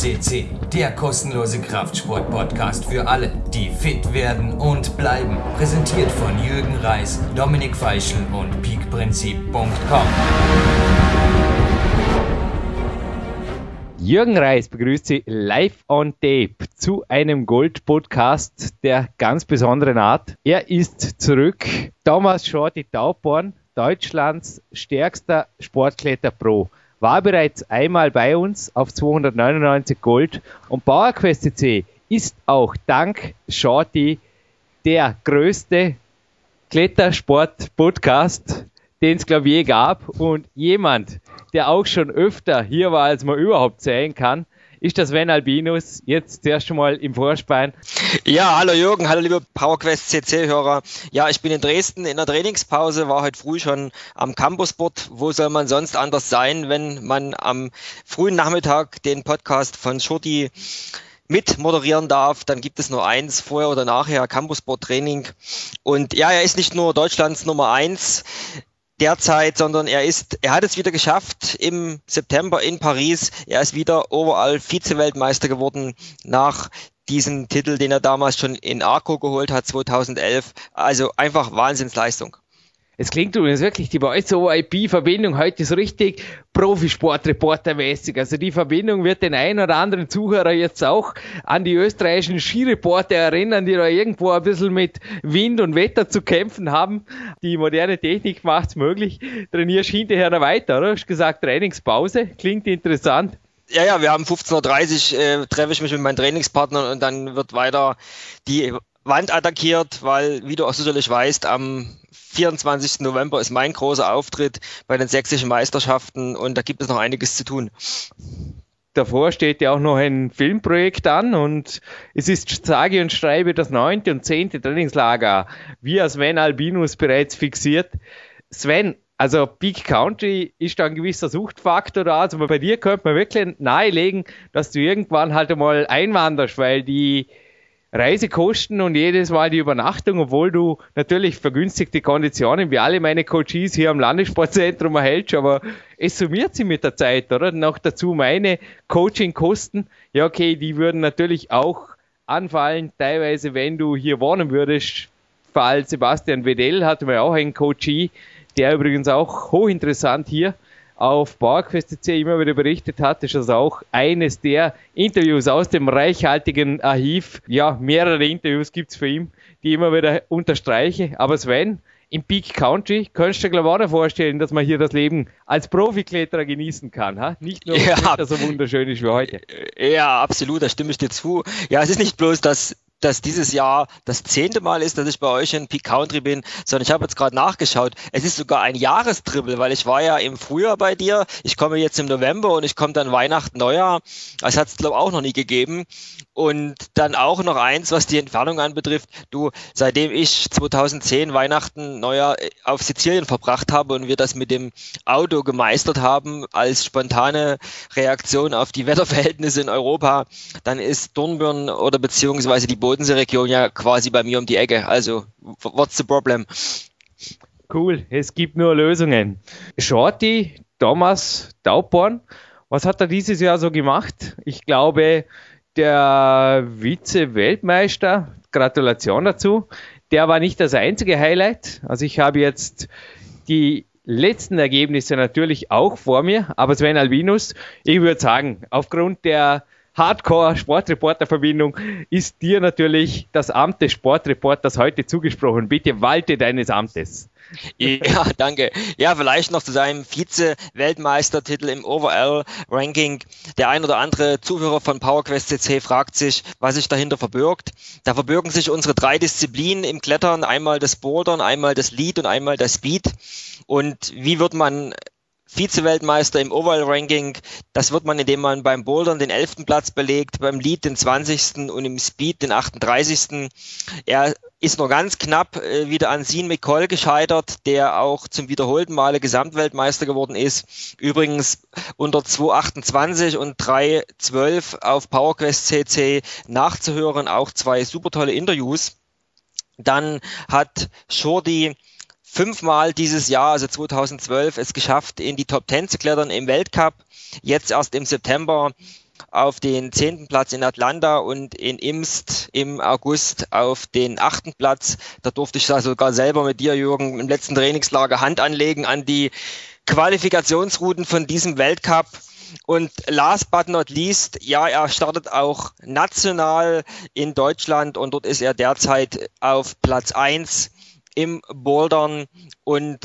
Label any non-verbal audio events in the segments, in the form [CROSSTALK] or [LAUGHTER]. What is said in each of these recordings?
CC, der kostenlose Kraftsport-Podcast für alle, die fit werden und bleiben. Präsentiert von Jürgen Reis, Dominik Feischl und peakprinzip.com. Jürgen Reis begrüßt Sie live on tape zu einem Gold-Podcast der ganz besonderen Art. Er ist zurück. Thomas Shorty Tauborn, Deutschlands stärkster Sportkletter Pro war bereits einmal bei uns auf 299 Gold. Und PowerQuest CC ist auch dank Shorty der größte Klettersport-Podcast, den es glaube ich je gab. Und jemand, der auch schon öfter hier war, als man überhaupt sein kann, ist das Sven Albinus jetzt zuerst schon mal im Vorspann. Ja, hallo Jürgen, hallo liebe PowerQuest CC-Hörer. Ja, ich bin in Dresden in der Trainingspause, war heute früh schon am Campusboard. Wo soll man sonst anders sein, wenn man am frühen Nachmittag den Podcast von Shorty mit moderieren darf, dann gibt es nur eins, vorher oder nachher, Campusboard Training. Und ja, er ist nicht nur Deutschlands Nummer eins derzeit, sondern er ist, er hat es wieder geschafft im September in Paris. Er ist wieder overall Vize-Weltmeister geworden nach diesem Titel, den er damals schon in Arco geholt hat, 2011. Also einfach Wahnsinnsleistung. Es klingt übrigens wirklich, die bei euch so IP-Verbindung heute so richtig Profisportreporter-mäßig. Also die Verbindung wird den einen oder anderen Zuhörer jetzt auch an die österreichischen Skireporter erinnern, die da irgendwo ein bisschen mit Wind und Wetter zu kämpfen haben. Die moderne Technik macht's möglich. Trainierst hinterher noch weiter, oder? Hast gesagt, Trainingspause. Klingt interessant. Ja, ja, wir haben 15.30 Uhr, äh, treffe ich mich mit meinen Trainingspartnern und dann wird weiter die Wand attackiert, weil, wie du auch sicherlich weißt, am 24. November ist mein großer Auftritt bei den sächsischen Meisterschaften und da gibt es noch einiges zu tun. Davor steht ja auch noch ein Filmprojekt an und es ist sage und schreibe das neunte und zehnte Trainingslager, wie Sven Albinus bereits fixiert. Sven, also Peak Country ist da ein gewisser Suchtfaktor da. Also bei dir könnte man wirklich nahelegen, dass du irgendwann halt einmal einwanderst, weil die Reisekosten und jedes Mal die Übernachtung, obwohl du natürlich vergünstigte Konditionen wie alle meine Coaches hier am Landessportzentrum erhältst, aber es summiert sich mit der Zeit, oder? Noch dazu meine Coachingkosten, ja okay, die würden natürlich auch anfallen, teilweise wenn du hier wohnen würdest. Fall Sebastian Wedell hatten wir auch einen Coachie, der übrigens auch hochinteressant hier auf PowerQuest immer wieder berichtet hat, ist das auch eines der Interviews aus dem reichhaltigen Archiv. Ja, mehrere Interviews gibt's für ihn, die immer wieder unterstreiche. Aber Sven, im Peak Country könntest du dir, glaube ich, auch vorstellen, dass man hier das Leben als Profikletterer genießen kann. Ha? Nicht nur, ja. das so wunderschön ist wie heute. Ja, absolut, da stimme ich dir zu. Ja, es ist nicht bloß, dass dass dieses Jahr das zehnte Mal ist, dass ich bei euch in Peak Country bin, sondern ich habe jetzt gerade nachgeschaut. Es ist sogar ein Jahrestribbel, weil ich war ja im Frühjahr bei dir. Ich komme jetzt im November und ich komme dann Weihnachten, Neujahr. Das hat es glaube ich auch noch nie gegeben. Und dann auch noch eins, was die Entfernung anbetrifft. Du, seitdem ich 2010 Weihnachten, Neujahr auf Sizilien verbracht habe und wir das mit dem Auto gemeistert haben als spontane Reaktion auf die [LAUGHS] Wetterverhältnisse in Europa, dann ist Dornbirn oder beziehungsweise die Bodenseeregion ja quasi bei mir um die Ecke. Also, what's the problem? Cool, es gibt nur Lösungen. Shorty, Thomas Tauborn, was hat er dieses Jahr so gemacht? Ich glaube, der Vize-Weltmeister, Gratulation dazu, der war nicht das einzige Highlight. Also ich habe jetzt die letzten Ergebnisse natürlich auch vor mir, aber Sven Albinus, ich würde sagen, aufgrund der Hardcore-Sportreporter-Verbindung ist dir natürlich das Amt des Sportreporters heute zugesprochen. Bitte walte deines Amtes. Ja, [LAUGHS] danke. Ja, vielleicht noch zu seinem Vize-Weltmeistertitel im Overall-Ranking. Der ein oder andere Zuhörer von PowerQuest CC fragt sich, was sich dahinter verbirgt. Da verbirgen sich unsere drei Disziplinen im Klettern. Einmal das Bouldern, einmal das Lead und einmal das Speed. Und wie wird man Vize-Weltmeister im Overall-Ranking. Das wird man, indem man beim Bouldern den 11. Platz belegt, beim Lead den 20. und im Speed den 38. Er ist nur ganz knapp äh, wieder an Sin McColl gescheitert, der auch zum wiederholten Male Gesamtweltmeister geworden ist. Übrigens unter 2,28 und 3,12 auf PowerQuest CC nachzuhören. Auch zwei super tolle Interviews. Dann hat Shorty fünfmal dieses Jahr, also 2012, es geschafft, in die Top 10 zu klettern im Weltcup. Jetzt erst im September auf den zehnten Platz in Atlanta und in Imst im August auf den achten Platz. Da durfte ich da sogar selber mit dir, Jürgen, im letzten Trainingslager Hand anlegen an die Qualifikationsrouten von diesem Weltcup. Und last but not least, ja, er startet auch national in Deutschland und dort ist er derzeit auf Platz eins im Bouldern und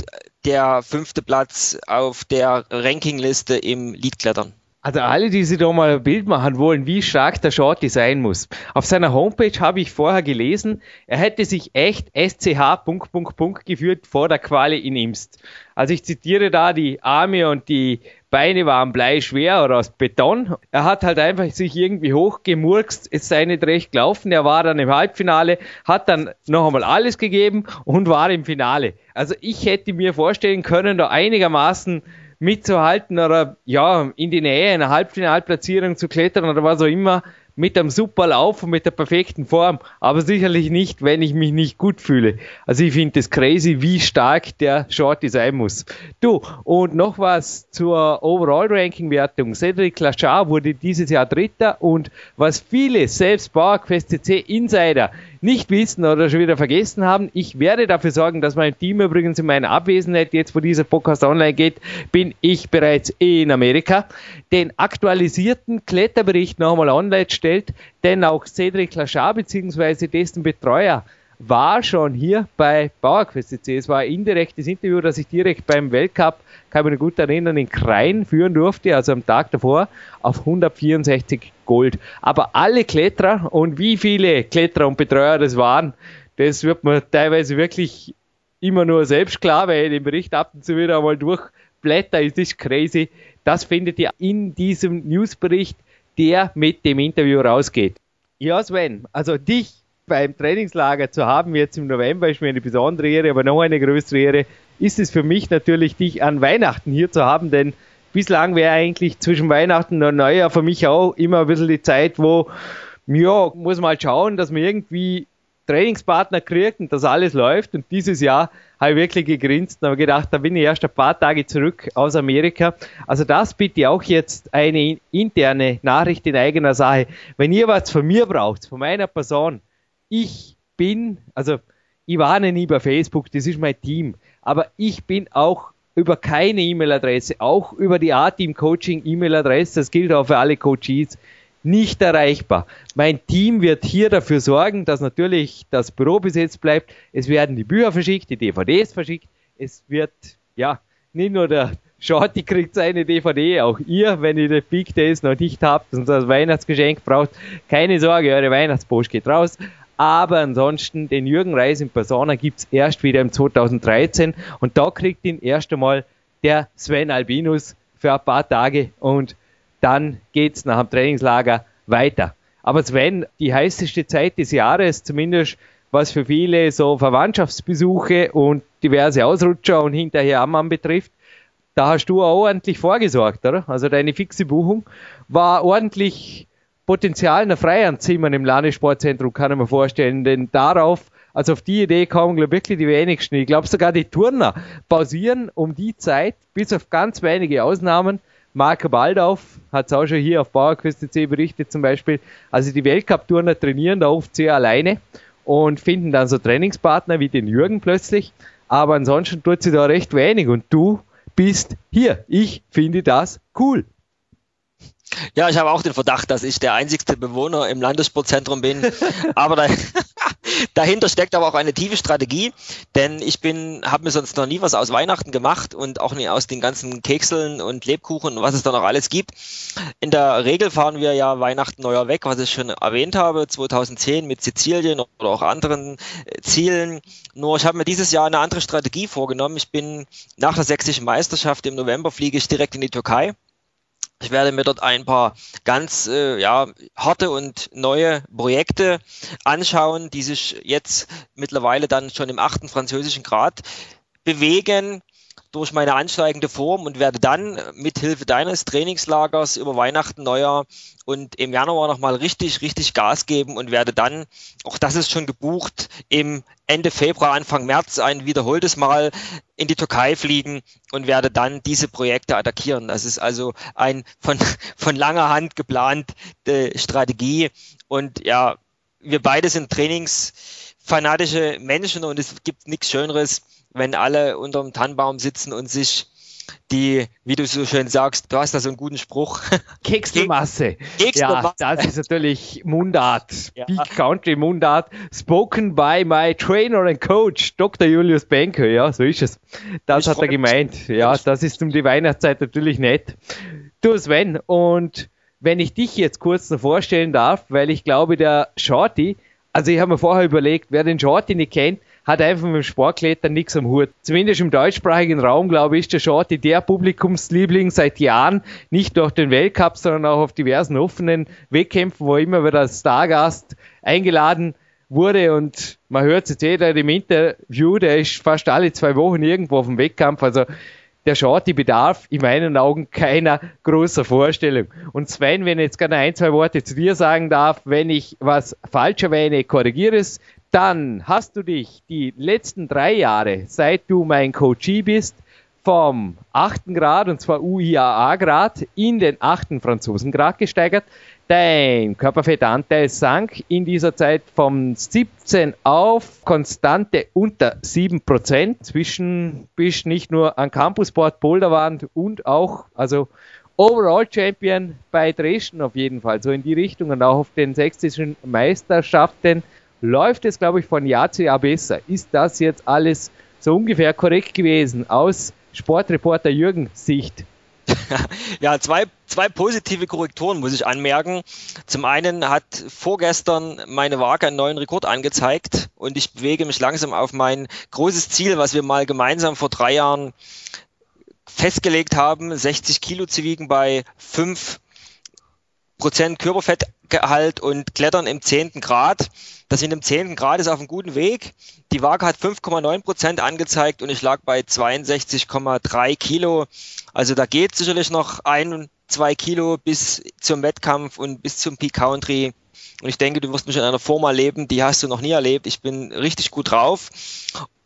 der fünfte Platz auf der Rankingliste im Leadklettern. Also alle, die sich da mal ein Bild machen wollen, wie stark der Shorty sein muss. Auf seiner Homepage habe ich vorher gelesen, er hätte sich echt SCH Punkt, Punkt, Punkt geführt vor der Quali in Imst. Also ich zitiere da, die Arme und die Beine waren bleischwer oder aus Beton. Er hat halt einfach sich irgendwie hochgemurkst, es sei nicht recht gelaufen. Er war dann im Halbfinale, hat dann noch einmal alles gegeben und war im Finale. Also ich hätte mir vorstellen können, da einigermaßen mitzuhalten oder ja, in die Nähe einer Halbfinalplatzierung zu klettern oder was auch immer, mit einem super Lauf und mit der perfekten Form, aber sicherlich nicht, wenn ich mich nicht gut fühle. Also ich finde es crazy, wie stark der Shorty sein muss. Du, und noch was zur Overall-Ranking-Wertung. Cedric Lachar wurde dieses Jahr Dritter und was viele, selbst PowerQuest CC Insider, nicht wissen oder schon wieder vergessen haben. Ich werde dafür sorgen, dass mein Team übrigens in meiner Abwesenheit, jetzt wo dieser Podcast online geht, bin ich bereits in Amerika, den aktualisierten Kletterbericht nochmal online stellt, denn auch Cedric Lachar bzw. dessen Betreuer war schon hier bei PowerQuest Es war ein indirektes Interview, das ich direkt beim Weltcup, kann ich mich gut erinnern, in Krain führen durfte, also am Tag davor, auf 164 Gold. Aber alle Kletterer und wie viele Kletterer und Betreuer das waren, das wird man teilweise wirklich immer nur selbst klar, weil ich den Bericht ab und zu wieder einmal durchblätter, ist das crazy. Das findet ihr in diesem Newsbericht, der mit dem Interview rausgeht. Ja, Sven, also dich beim Trainingslager zu haben, jetzt im November, ist mir eine besondere Ehre, aber noch eine größere Ehre ist es für mich natürlich, dich an Weihnachten hier zu haben, denn bislang wäre eigentlich zwischen Weihnachten und Neujahr für mich auch immer ein bisschen die Zeit, wo, ja, muss mal schauen, dass man irgendwie Trainingspartner kriegt und dass alles läuft. Und dieses Jahr habe ich wirklich gegrinst und habe gedacht, da bin ich erst ein paar Tage zurück aus Amerika. Also das bitte auch jetzt eine interne Nachricht in eigener Sache. Wenn ihr was von mir braucht, von meiner Person, ich bin, also ich warne nie bei Facebook, das ist mein Team, aber ich bin auch über keine E-Mail-Adresse, auch über die A-Team Coaching E-Mail-Adresse, das gilt auch für alle Coaches, nicht erreichbar. Mein Team wird hier dafür sorgen, dass natürlich das Büro besetzt bleibt. Es werden die Bücher verschickt, die DVDs verschickt. Es wird, ja, nicht nur der Shorty kriegt seine DVD, auch ihr, wenn ihr die Big Days noch nicht habt und das Weihnachtsgeschenk braucht, keine Sorge, eure Weihnachtspost geht raus. Aber ansonsten, den Jürgen Reis in Persona gibt's erst wieder im 2013 und da kriegt ihn erst einmal der Sven Albinus für ein paar Tage und dann geht's nach dem Trainingslager weiter. Aber Sven, die heißeste Zeit des Jahres, zumindest was für viele so Verwandtschaftsbesuche und diverse Ausrutscher und hinterher Ammann betrifft, da hast du auch ordentlich vorgesorgt, oder? Also deine fixe Buchung war ordentlich Potenzial einer Freihandzimmern im Landessportzentrum, kann ich mir vorstellen, denn darauf, also auf die Idee kommen glaube wirklich die wenigsten. Ich glaube sogar die Turner pausieren um die Zeit, bis auf ganz wenige Ausnahmen. Marco Baldauf hat es auch schon hier auf PowerQuest.c berichtet zum Beispiel. Also die Weltcup-Turner trainieren da oft sehr alleine und finden dann so Trainingspartner wie den Jürgen plötzlich. Aber ansonsten tut sie da recht wenig und du bist hier. Ich finde das cool. Ja, ich habe auch den Verdacht, dass ich der einzigste Bewohner im Landessportzentrum bin. [LAUGHS] aber da, [LAUGHS] dahinter steckt aber auch eine tiefe Strategie, denn ich bin, habe mir sonst noch nie was aus Weihnachten gemacht und auch nie aus den ganzen Kekseln und Lebkuchen und was es da noch alles gibt. In der Regel fahren wir ja Weihnachten neuer weg, was ich schon erwähnt habe, 2010 mit Sizilien oder auch anderen äh, Zielen. Nur ich habe mir dieses Jahr eine andere Strategie vorgenommen. Ich bin nach der sächsischen Meisterschaft im November fliege ich direkt in die Türkei ich werde mir dort ein paar ganz äh, ja, harte und neue Projekte anschauen, die sich jetzt mittlerweile dann schon im achten französischen Grad bewegen. Durch meine ansteigende Form und werde dann mit Hilfe deines Trainingslagers über Weihnachten, Neujahr und im Januar nochmal richtig, richtig Gas geben und werde dann, auch das ist schon gebucht, im Ende Februar, Anfang März ein wiederholtes Mal in die Türkei fliegen und werde dann diese Projekte attackieren. Das ist also ein von, [LAUGHS] von langer Hand geplante Strategie und ja, wir beide sind trainingsfanatische Menschen und es gibt nichts Schöneres, wenn alle unter dem Tannenbaum sitzen und sich die, wie du so schön sagst, du hast da so einen guten Spruch. [LAUGHS] Keksmasse. Ja, das ist natürlich Mundart. Ja. Big Country Mundart. Spoken by my trainer and coach, Dr. Julius Benke. Ja, so ist es. Das ich hat er gemeint. Ja, das ist um die Weihnachtszeit natürlich nett. Du Sven, und wenn ich dich jetzt kurz noch vorstellen darf, weil ich glaube, der Shorty, also ich habe mir vorher überlegt, wer den Shorty nicht kennt, hat einfach mit dem Sportklettern nichts am Hut. Zumindest im deutschsprachigen Raum, glaube ich, ist der Shorty der Publikumsliebling seit Jahren, nicht durch den Weltcup, sondern auch auf diversen offenen Wettkämpfen, wo immer wieder als Stargast eingeladen wurde. Und man hört es jetzt jeder im Interview, der ist fast alle zwei Wochen irgendwo auf dem Wettkampf, also der Shorty bedarf in meinen Augen keiner großer Vorstellung. Und Sven, wenn ich jetzt gerne ein, zwei Worte zu dir sagen darf, wenn ich was falsch erwähne, korrigiere es dann hast du dich die letzten drei Jahre, seit du mein Coachie bist, vom achten Grad, und zwar UIAA-Grad, in den achten Franzosengrad gesteigert. Dein Körperfettanteil sank in dieser Zeit vom 17 auf konstante unter 7%. Zwischen bist nicht nur an Campusboard Boulderwand und auch, also Overall Champion bei Dresden auf jeden Fall, so in die Richtung und auch auf den sächsischen Meisterschaften läuft es, glaube ich, von Jahr zu Jahr besser. Ist das jetzt alles so ungefähr korrekt gewesen aus Sportreporter Jürgen Sicht? [LAUGHS] Ja, zwei, zwei positive Korrekturen muss ich anmerken. Zum einen hat vorgestern meine Waage einen neuen Rekord angezeigt und ich bewege mich langsam auf mein großes Ziel, was wir mal gemeinsam vor drei Jahren festgelegt haben, 60 Kilo zu wiegen bei 5 Prozent Körperfettgehalt und Klettern im zehnten Grad. Das in dem zehnten Grad ist auf einem guten Weg. Die Waage hat 5,9 Prozent angezeigt und ich lag bei 62,3 Kilo. Also da geht sicherlich noch ein, zwei Kilo bis zum Wettkampf und bis zum Peak Country. Und ich denke, du wirst mich in einer Form erleben, die hast du noch nie erlebt. Ich bin richtig gut drauf.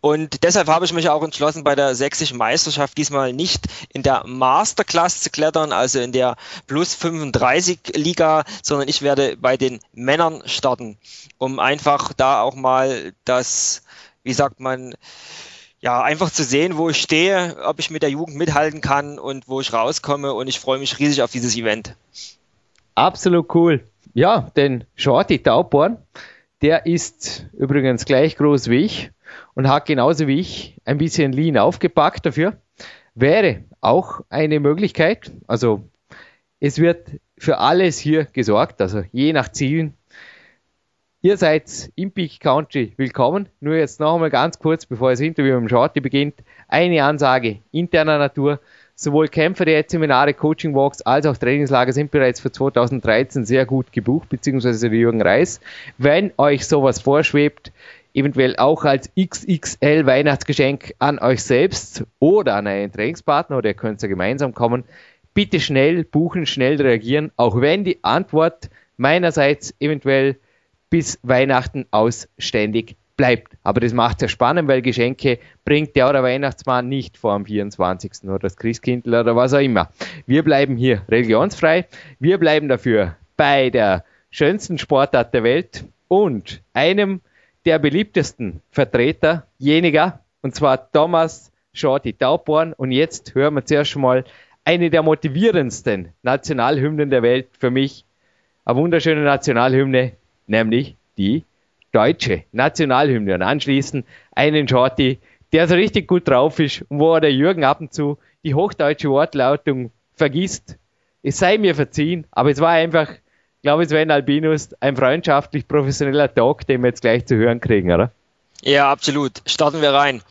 Und deshalb habe ich mich auch entschlossen, bei der sächsischen Meisterschaft diesmal nicht in der Masterclass zu klettern, also in der Plus 35 Liga, sondern ich werde bei den Männern starten, um einfach da auch mal das, wie sagt man, ja, einfach zu sehen, wo ich stehe, ob ich mit der Jugend mithalten kann und wo ich rauskomme. Und ich freue mich riesig auf dieses Event. Absolut cool. Ja, denn Shorty Tauborn, der ist übrigens gleich groß wie ich und hat genauso wie ich ein bisschen Lean aufgepackt dafür. Wäre auch eine Möglichkeit. Also es wird für alles hier gesorgt, also je nach Zielen. Ihr seid im Peak Country willkommen. Nur jetzt noch einmal ganz kurz, bevor das Interview mit dem Shorty beginnt, eine Ansage interner Natur. Sowohl Kämpfer, Seminare, Coaching Walks als auch Trainingslager sind bereits für 2013 sehr gut gebucht, beziehungsweise Jürgen Reis. Wenn euch sowas vorschwebt, eventuell auch als XXL Weihnachtsgeschenk an euch selbst oder an einen Trainingspartner oder ihr könnt ja gemeinsam kommen. Bitte schnell buchen, schnell reagieren, auch wenn die Antwort meinerseits eventuell bis Weihnachten ausständig bleibt. Aber das macht es ja spannend, weil Geschenke bringt der oder Weihnachtsmann nicht vor dem 24. oder das Christkindl oder was auch immer. Wir bleiben hier religionsfrei. Wir bleiben dafür bei der schönsten Sportart der Welt und einem der beliebtesten Vertreter, jeniger, und zwar Thomas Shorty Tauborn. Und jetzt hören wir zuerst mal eine der motivierendsten Nationalhymnen der Welt für mich. Eine wunderschöne Nationalhymne, nämlich die deutsche Nationalhymne. Und anschließend einen Shorty, der so richtig gut drauf ist und wo der Jürgen ab und zu die hochdeutsche Wortlautung vergisst. Es sei mir verziehen, aber es war einfach glaube, es wäre Albinus ein freundschaftlich professioneller Talk, den wir jetzt gleich zu hören kriegen, oder? Ja, absolut. Starten wir rein.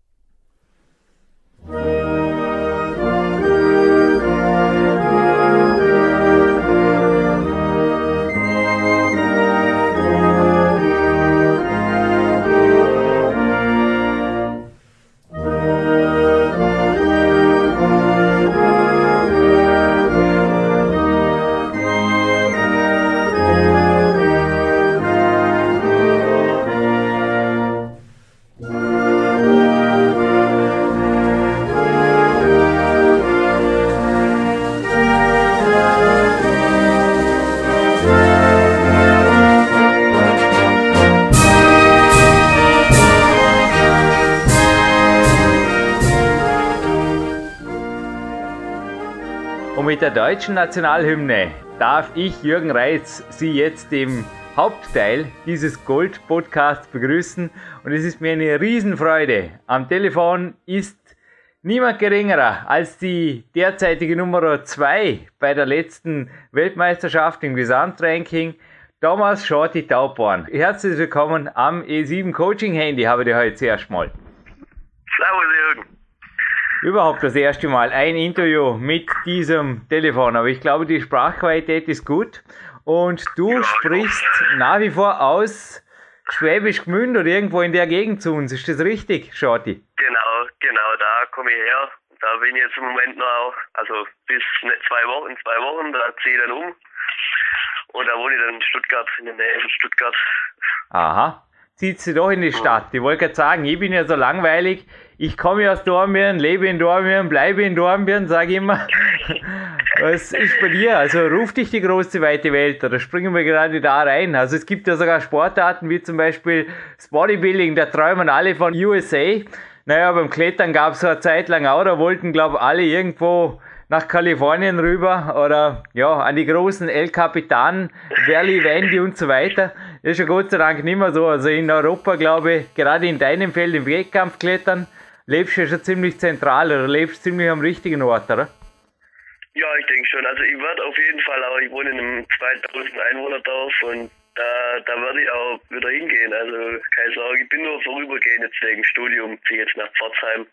Mit der deutschen Nationalhymne darf ich, Jürgen Reitz, Sie jetzt im Hauptteil dieses Gold-Podcasts begrüßen. Und es ist mir eine Riesenfreude. Am Telefon ist niemand geringerer als die derzeitige Nummer 2 bei der letzten Weltmeisterschaft im Gesamtranking, Thomas Shorty Tauborn. Herzlich willkommen am E7 Coaching Handy, habe ich heute zuerst mal. Servus Jürgen überhaupt das erste Mal ein Interview mit diesem Telefon, aber ich glaube, die Sprachqualität ist gut und du sprichst nach wie vor aus Schwäbisch Gmünd oder irgendwo in der Gegend zu uns. Ist das richtig, Shorty? Genau, genau, da komme ich her. Da bin ich jetzt im Moment noch auch, also bis zwei Wochen, zwei Wochen, da ziehe ich dann um. Und da wohne ich dann in Stuttgart, in der Nähe von Stuttgart. Aha. Zieht sie doch in die Stadt. Ich wollte gerade sagen, ich bin ja so langweilig ich komme aus Dornbirn, lebe in Dornbirn, bleibe in Dornbirn, sage immer. [LAUGHS] Was ist bei dir? Also ruft dich die große weite Welt oder springen wir gerade da rein? Also es gibt ja sogar Sportarten wie zum Beispiel das Bodybuilding, da träumen alle von USA. Naja, beim Klettern gab es so eine Zeit lang auch, da wollten glaube alle irgendwo nach Kalifornien rüber oder ja, an die großen El Capitan, Valley, Wendy und so weiter. Das ist ja Gott sei Dank nicht mehr so. Also in Europa glaube ich, gerade in deinem Feld im Wettkampfklettern, lebst du ja schon ziemlich zentral oder lebst ziemlich am richtigen Ort, oder? Ja, ich denke schon. Also ich werde auf jeden Fall, aber ich wohne in einem 2000 Einwohnerdorf und da, da werde ich auch wieder hingehen. Also keine Sorge, ich bin nur vorübergehend jetzt wegen Studium, ziehe jetzt nach Pforzheim.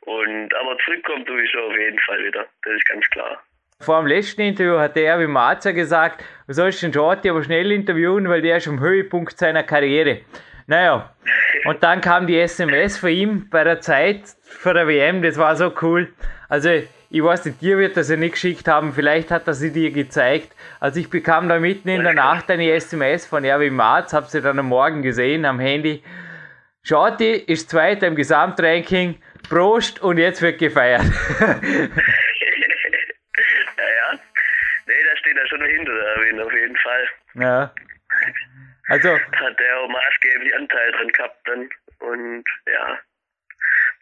Und aber zurückkommen tue ich schon auf jeden Fall wieder. Das ist ganz klar. Vor dem letzten Interview hat der Erwin Marzer gesagt, du sollst den Jordi aber schnell interviewen, weil der ist am Höhepunkt seiner Karriere. Naja, und dann kam die SMS von ihm bei der Zeit vor der WM, das war so cool. Also, ich weiß nicht, dir wird das ja nicht geschickt haben, vielleicht hat er sie dir gezeigt. Also ich bekam da mitten in der Nacht eine SMS von Erwin Marz, hab sie dann am Morgen gesehen am Handy. Shorty ist Zweiter im Gesamtranking, Prost und jetzt wird gefeiert. [LAUGHS] schon dahinter, der Erwin, auf jeden Fall. Ja. Also. Hat der auch maßgeblich Anteil dran gehabt dann. Und ja,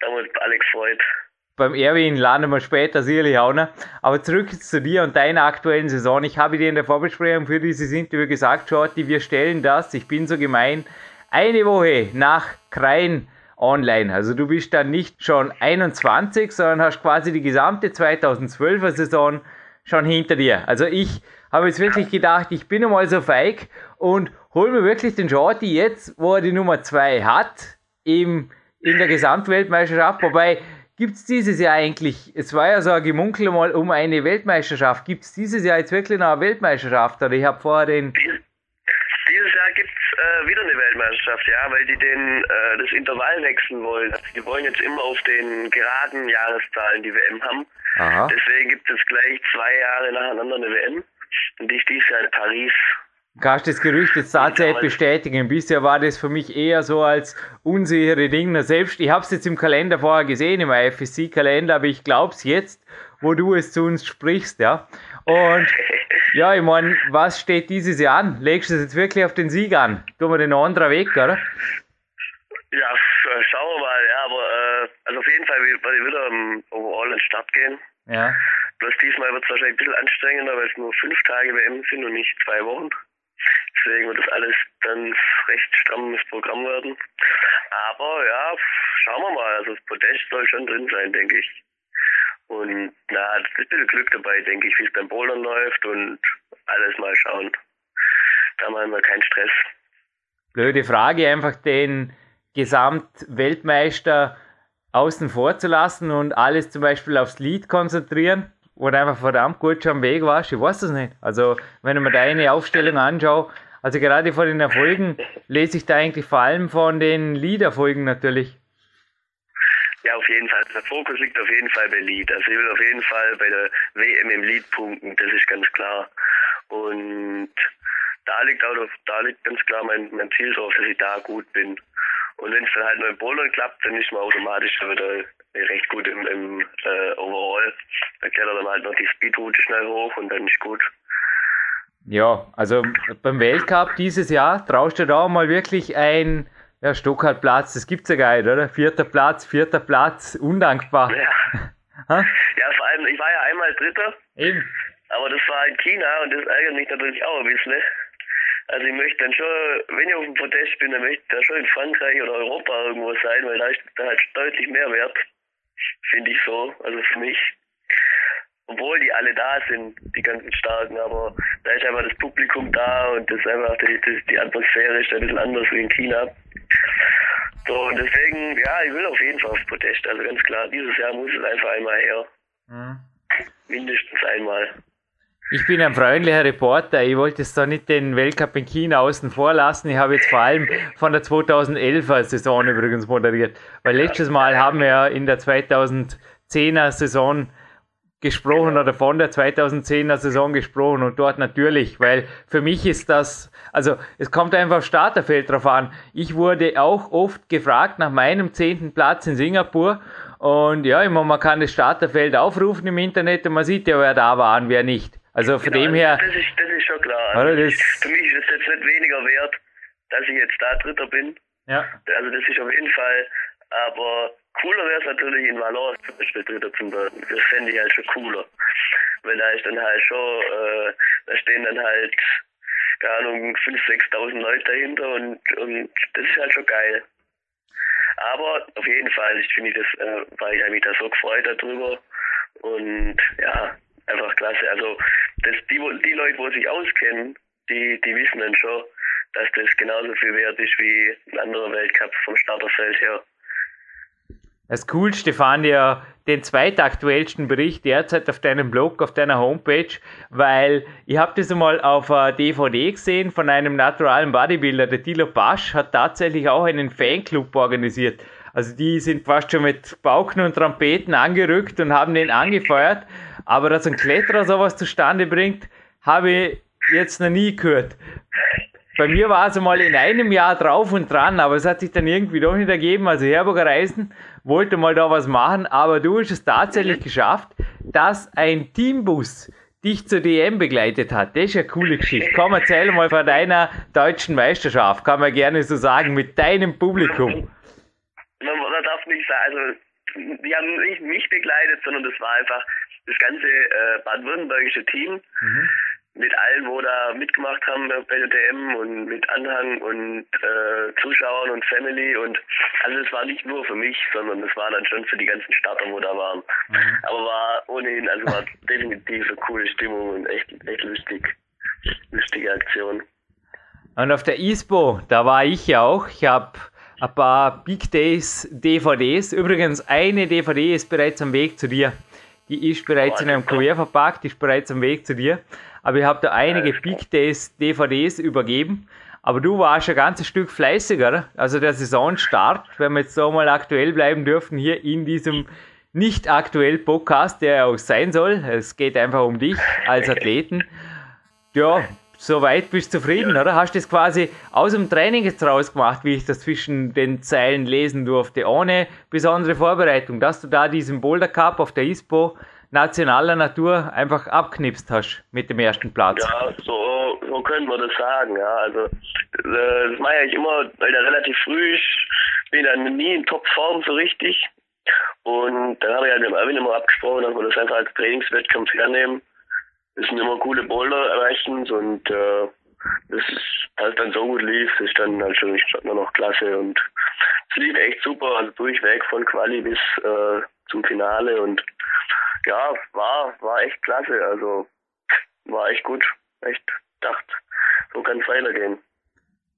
damals Alex Freud. Beim Erwin landen wir später sicherlich auch noch. Aber zurück zu dir und deiner aktuellen Saison. Ich habe dir in der Vorbesprechung für dieses Interview gesagt, Shorty, wir stellen das, ich bin so gemein, eine Woche nach Krein online. Also du bist dann nicht schon 21, sondern hast quasi die gesamte 2012er Saison schon hinter dir. Also ich habe jetzt wirklich gedacht, ich bin einmal so feig und hol mir wirklich den Shorty jetzt, wo er die Nummer 2 hat, im, in der Gesamtweltmeisterschaft. Wobei, gibt es dieses Jahr eigentlich, es war ja so ein Gemunkel mal um eine Weltmeisterschaft, gibt es dieses Jahr jetzt wirklich noch eine Weltmeisterschaft? Oder ich habe vorher den... Dieses Jahr gibt es äh, wieder eine Weltmeisterschaft, ja, weil die den, äh, das Intervall wechseln wollen. Also die wollen jetzt immer auf den geraden Jahreszahlen die WM haben. Aha. Deswegen gibt es gleich zwei Jahre nacheinander eine WM. Und ich dieses Jahr in Paris Kannst du das Gerücht jetzt tatsächlich bestätigen? Bisher war das für mich eher so als unsichere Dinge. Selbst, ich habe es jetzt im Kalender vorher gesehen, im IFSC-Kalender, aber ich glaube es jetzt, wo du es zu uns sprichst, ja. Und [LAUGHS] ja, ich meine, was steht dieses Jahr an? Legst du es jetzt wirklich auf den Sieg an? Tun wir den anderen Weg, oder? Ja, schauen wir mal, ja, aber äh, also auf jeden Fall werde ich wieder um, overall in den Start gehen. Ja. Bloß diesmal wird es wahrscheinlich ein bisschen anstrengender, weil es nur fünf Tage WM sind und nicht zwei Wochen. Deswegen wird das alles dann recht strammes Programm werden. Aber ja, schauen wir mal. Also das Podest soll schon drin sein, denke ich. Und na, es ist ein bisschen Glück dabei, denke ich, wie es beim Bouldern läuft und alles mal schauen. Da machen wir keinen Stress. Blöde Frage, einfach den Gesamtweltmeister außen vor zu lassen und alles zum Beispiel aufs Lied konzentrieren wo du einfach verdammt gut schon am Weg warst. Ich weiß das nicht. Also, wenn ich mir deine Aufstellung anschaue, also gerade von den Erfolgen lese ich da eigentlich vor allem von den Liederfolgen natürlich. Ja, auf jeden Fall. Der Fokus liegt auf jeden Fall bei Lied. Also ich will auf jeden Fall bei der WM im Lied punkten, das ist ganz klar. Und da liegt auch da liegt ganz klar mein, mein Ziel drauf, dass ich da gut bin. Und wenn es dann halt nur im Bouldern klappt, dann ist man automatisch wieder recht gut im, im äh, Overall. Da klettert dann halt noch die Speedroute schnell hoch und dann ist gut. Ja, also beim Weltcup dieses Jahr traust du da mal wirklich ein ja, Stockhardplatz, das gibt's ja gar nicht, oder? Vierter Platz, vierter Platz, undankbar. Ja. [LAUGHS] ja, vor allem, ich war ja einmal Dritter Eben. Aber das war in China und das ärgert mich natürlich auch ein bisschen. Also ich möchte dann schon, wenn ich auf dem Podest bin, dann möchte ich da schon in Frankreich oder Europa irgendwo sein, weil da ist da halt deutlich mehr wert, finde ich so, also für mich. Obwohl die alle da sind, die ganzen Starken, aber da ist einfach das Publikum da und das ist einfach die, die, die Atmosphäre ist ein bisschen anders wie in China. So, und deswegen, ja, ich will auf jeden Fall aufs Podest, also ganz klar, dieses Jahr muss es einfach einmal her. Mhm. Mindestens einmal. Ich bin ein freundlicher Reporter. Ich wollte jetzt da nicht den Weltcup in China außen vor lassen. Ich habe jetzt vor allem von der 2011er Saison übrigens moderiert. Weil letztes Mal haben wir ja in der 2010er Saison gesprochen oder von der 2010er Saison gesprochen und dort natürlich, weil für mich ist das, also es kommt einfach auf Starterfeld drauf an. Ich wurde auch oft gefragt nach meinem zehnten Platz in Singapur und ja, immer man kann das Starterfeld aufrufen im Internet und man sieht ja, wer da war und wer nicht. Also von genau, dem her. Das ist, das ist schon klar. Also ich, für mich ist es jetzt nicht weniger wert, dass ich jetzt da Dritter bin. Ja. Also das ist auf jeden Fall, aber cooler wäre es natürlich in Valence zum Beispiel Dritter zu werden. Das fände ich halt schon cooler. Weil da ist dann halt schon, äh, da stehen dann halt, keine Ahnung, 5.000, 6.000 Leute dahinter und, und das ist halt schon geil. Aber auf jeden Fall, ich finde das, äh, war ich mich da so gefreut darüber. Und ja, einfach klasse. Also das, die, die Leute, wo sich auskennen, die, die wissen dann schon, dass das genauso viel wert ist wie ein anderer Weltcup vom Starterfeld her. Das Coolste fand ich ja den zweitaktuellsten Bericht derzeit auf deinem Blog, auf deiner Homepage, weil ich habe das einmal auf DVD gesehen von einem naturalen Bodybuilder. Der Dilo Pasch hat tatsächlich auch einen Fanclub organisiert. Also die sind fast schon mit Pauken und Trompeten angerückt und haben den angefeuert. Aber dass ein Kletterer sowas zustande bringt, habe ich jetzt noch nie gehört. Bei mir war es einmal in einem Jahr drauf und dran, aber es hat sich dann irgendwie doch nicht ergeben. Also Herburger Reisen wollte mal da was machen, aber du hast es tatsächlich geschafft, dass ein Teambus dich zur DM begleitet hat. Das ist eine coole Geschichte. Komm, erzähl mal von deiner deutschen Meisterschaft. Kann man gerne so sagen, mit deinem Publikum. Man, darf nicht sagen, also die haben nicht mich begleitet, sondern das war einfach das ganze äh, baden-württembergische Team. Mhm mit allen, wo da mitgemacht haben bei der DM und mit Anhang und äh, Zuschauern und Family und also es war nicht nur für mich, sondern es war dann schon für die ganzen Starter, wo da waren. Mhm. Aber war ohnehin, also war [LAUGHS] definitiv eine coole Stimmung und echt, echt lustig. Lustige Aktion. Und auf der ISPO, da war ich ja auch. Ich habe ein paar Big Days DVDs. Übrigens, eine DVD ist bereits am Weg zu dir. Die ist bereits oh, in einem Kuvert verpackt, ist bereits am Weg zu dir. Aber ich habe da einige Big Days DVDs übergeben. Aber du warst ein ganzes Stück fleißiger. Also der Saisonstart, wenn wir jetzt so mal aktuell bleiben dürfen, hier in diesem nicht aktuell Podcast, der ja auch sein soll. Es geht einfach um dich als Athleten. Ja, soweit bist du zufrieden, oder? Hast du das quasi aus dem Training jetzt rausgemacht, wie ich das zwischen den Zeilen lesen durfte, ohne besondere Vorbereitung, dass du da diesen Boulder Cup auf der ISPO nationaler Natur einfach abknipst hast mit dem ersten Platz. Ja, so, so könnte man das sagen, ja. Also äh, das mache ich immer, weil der relativ früh ist, bin dann nie in Topform so richtig. Und dann habe ich halt mit dem Erwin immer abgesprochen, dass wir das einfach als Trainingswettkampf hernehmen. Das sind immer coole Boulder erreichen und äh, das halt dann so gut lief, ist dann halt schon nur noch klasse und es lief echt super, also durchweg von Quali bis äh, zum Finale und ja, war, war echt klasse. Also war echt gut. Echt dacht, so kann es weitergehen.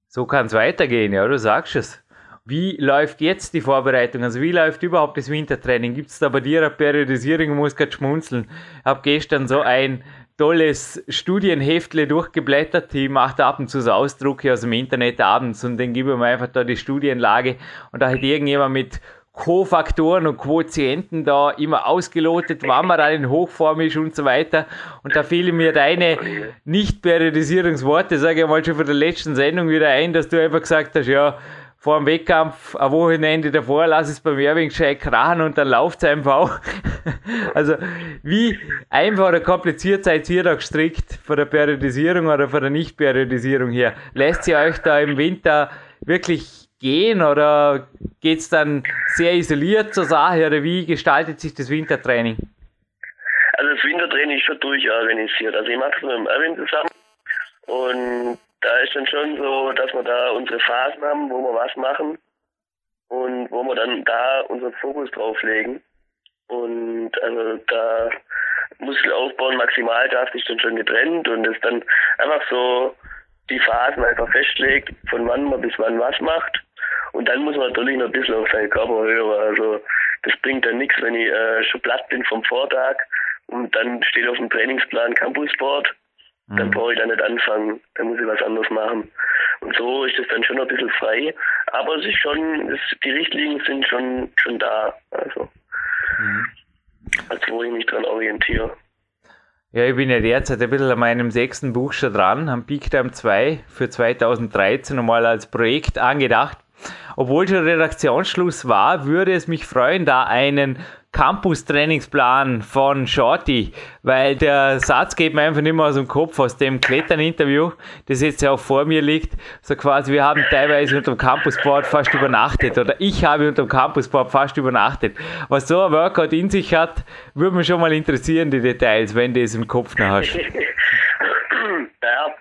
So kann es weitergehen, ja, du sagst es. Wie läuft jetzt die Vorbereitung? Also wie läuft überhaupt das Wintertraining? Gibt es da bei dir eine Periodisierung? Ich muss gerade schmunzeln. Ich habe gestern so ein tolles Studienheftle durchgeblättert. Ich mache ab und zu so Ausdrucke aus dem Internet abends und dann gebe ich mir einfach da die Studienlage und da hat irgendjemand mit Kofaktoren und Quotienten da immer ausgelotet, wann man dann in Hochform ist und so weiter. Und da fielen mir deine Nicht-Periodisierungsworte, sage ich mal schon von der letzten Sendung wieder ein, dass du einfach gesagt hast, ja, vor dem Wettkampf, ein Wochenende davor, lass es beim Irving krachen und dann läuft es einfach auch. [LAUGHS] also, wie einfach oder kompliziert seid ihr da gestrickt von der Periodisierung oder von der Nicht-Periodisierung her? Lässt sie euch da im Winter wirklich gehen oder geht es dann sehr isoliert zur Sache oder wie gestaltet sich das Wintertraining? Also das Wintertraining schon durchorganisiert. Also ich mache das mit dem Erwin zusammen und da ist dann schon so, dass wir da unsere Phasen haben, wo wir was machen und wo wir dann da unseren Fokus drauf legen. Und also da Muskelaufbau und Maximalkraft ist dann schon getrennt und es dann einfach so die Phasen einfach festlegt, von wann man bis wann was macht. Und dann muss man natürlich noch ein bisschen auf seinen Körper hören. Also das bringt dann nichts, wenn ich äh, schon platt bin vom Vortag und dann steht auf dem Trainingsplan Campussport. Mhm. Dann brauche ich da nicht anfangen, dann muss ich was anderes machen. Und so ist es dann schon ein bisschen frei. Aber es ist schon, es, die Richtlinien sind schon, schon da. Also, mhm. als wo ich mich dran orientiere. Ja, ich bin ja derzeit ein bisschen an meinem sechsten Buch schon dran, am Peak Time 2 für 2013 nochmal als Projekt angedacht. Obwohl schon Redaktionsschluss war, würde es mich freuen, da einen Campus-Trainingsplan von Shorty, weil der Satz geht mir einfach nicht mehr aus dem Kopf aus dem Klettern-Interview, das jetzt ja auch vor mir liegt. So quasi, wir haben teilweise unter dem Campusboard fast übernachtet oder ich habe unter dem Campusboard fast übernachtet. Was so ein Workout in sich hat, würde mich schon mal interessieren, die Details, wenn du es im Kopf noch hast. [CLEARS THROAT] ja,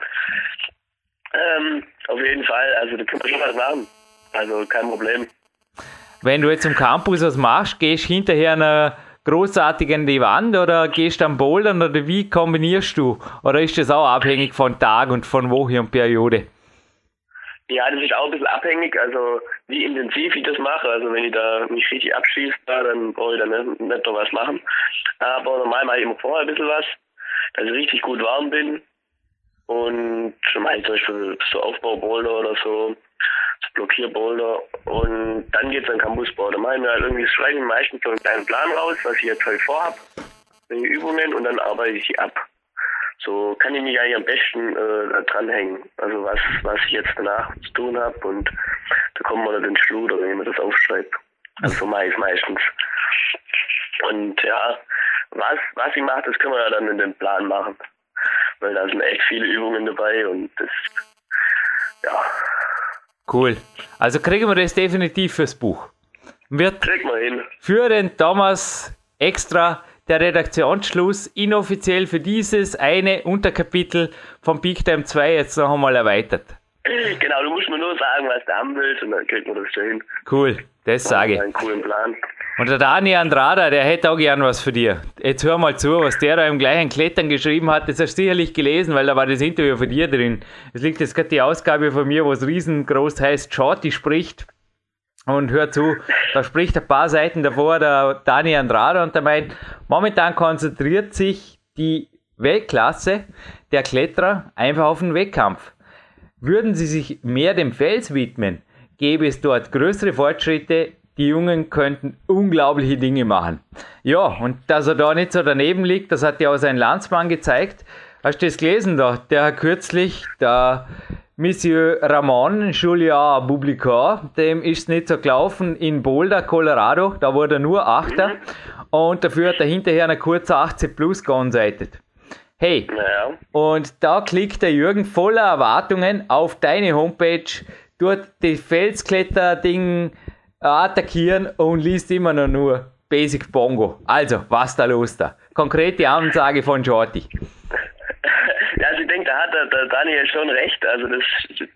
ähm, auf jeden Fall, also da können wir schon was machen. Also kein Problem. Wenn du jetzt im Campus was machst, gehst du hinterher einer großartig an die Wand oder gehst du am Bouldern oder wie kombinierst du? Oder ist das auch abhängig von Tag und von Woche und Periode? Ja, das ist auch ein bisschen abhängig, also wie intensiv ich das mache. Also wenn ich da mich richtig abschieße, dann brauche ich da nicht, nicht noch was machen. Aber normal mache ich immer vorher ein bisschen was, dass ich richtig gut warm bin. Und schon zum Beispiel so Aufbauboulder oder so Blockierboulder und dann geht's an Campusbau. Da machen wir halt irgendwie, schreibe ich meistens so einen kleinen Plan raus, was ich jetzt heute vorhab, die Übungen und dann arbeite ich sie ab. So kann ich mich eigentlich am besten äh, dranhängen. Also was, was ich jetzt danach zu tun habe und da kommt man dann ins Schluder, wenn ich mir das aufschreibe. Also so mache ich meistens. Und ja, was, was ich mache, das können wir ja dann in den Plan machen. Weil da sind echt viele Übungen dabei und das, ja, Cool. Also kriegen wir das definitiv fürs Buch. Wird Krieg mal hin. für den Thomas extra der Redaktionsschluss inoffiziell für dieses eine Unterkapitel von Big Time 2 jetzt noch einmal erweitert. Genau, du musst mir nur sagen, was du haben willst und dann kriegt man das schon hin. Cool, das sage ich. Einen coolen Plan. Und der Dani Andrada, der hätte auch gern was für dir. Jetzt hör mal zu, was der da im gleichen Klettern geschrieben hat. Das hast du sicherlich gelesen, weil da war das Interview von dir drin. Es liegt jetzt gerade die Ausgabe von mir, wo es riesengroß heißt, Shorty spricht. Und hör zu, da spricht ein paar Seiten davor der Dani Andrada und der meint, momentan konzentriert sich die Weltklasse der Kletterer einfach auf den Wettkampf. Würden sie sich mehr dem Fels widmen, gäbe es dort größere Fortschritte die Jungen könnten unglaubliche Dinge machen. Ja, und dass er da nicht so daneben liegt, das hat ja auch sein Landsmann gezeigt. Hast du das gelesen da? Der hat kürzlich, der Monsieur Ramon Julian Bublicard, dem ist nicht so gelaufen in Boulder, Colorado, da wurde er nur Achter und dafür hat er hinterher eine kurze 18 Plus geonseitet. Hey, naja. und da klickt der Jürgen voller Erwartungen auf deine Homepage, dort die Felskletter-Ding attackieren und liest immer noch nur Basic Bongo. Also, was da los da? Konkrete Ansage von. Ja, also ich denke, da hat der, der, Daniel schon recht. Also das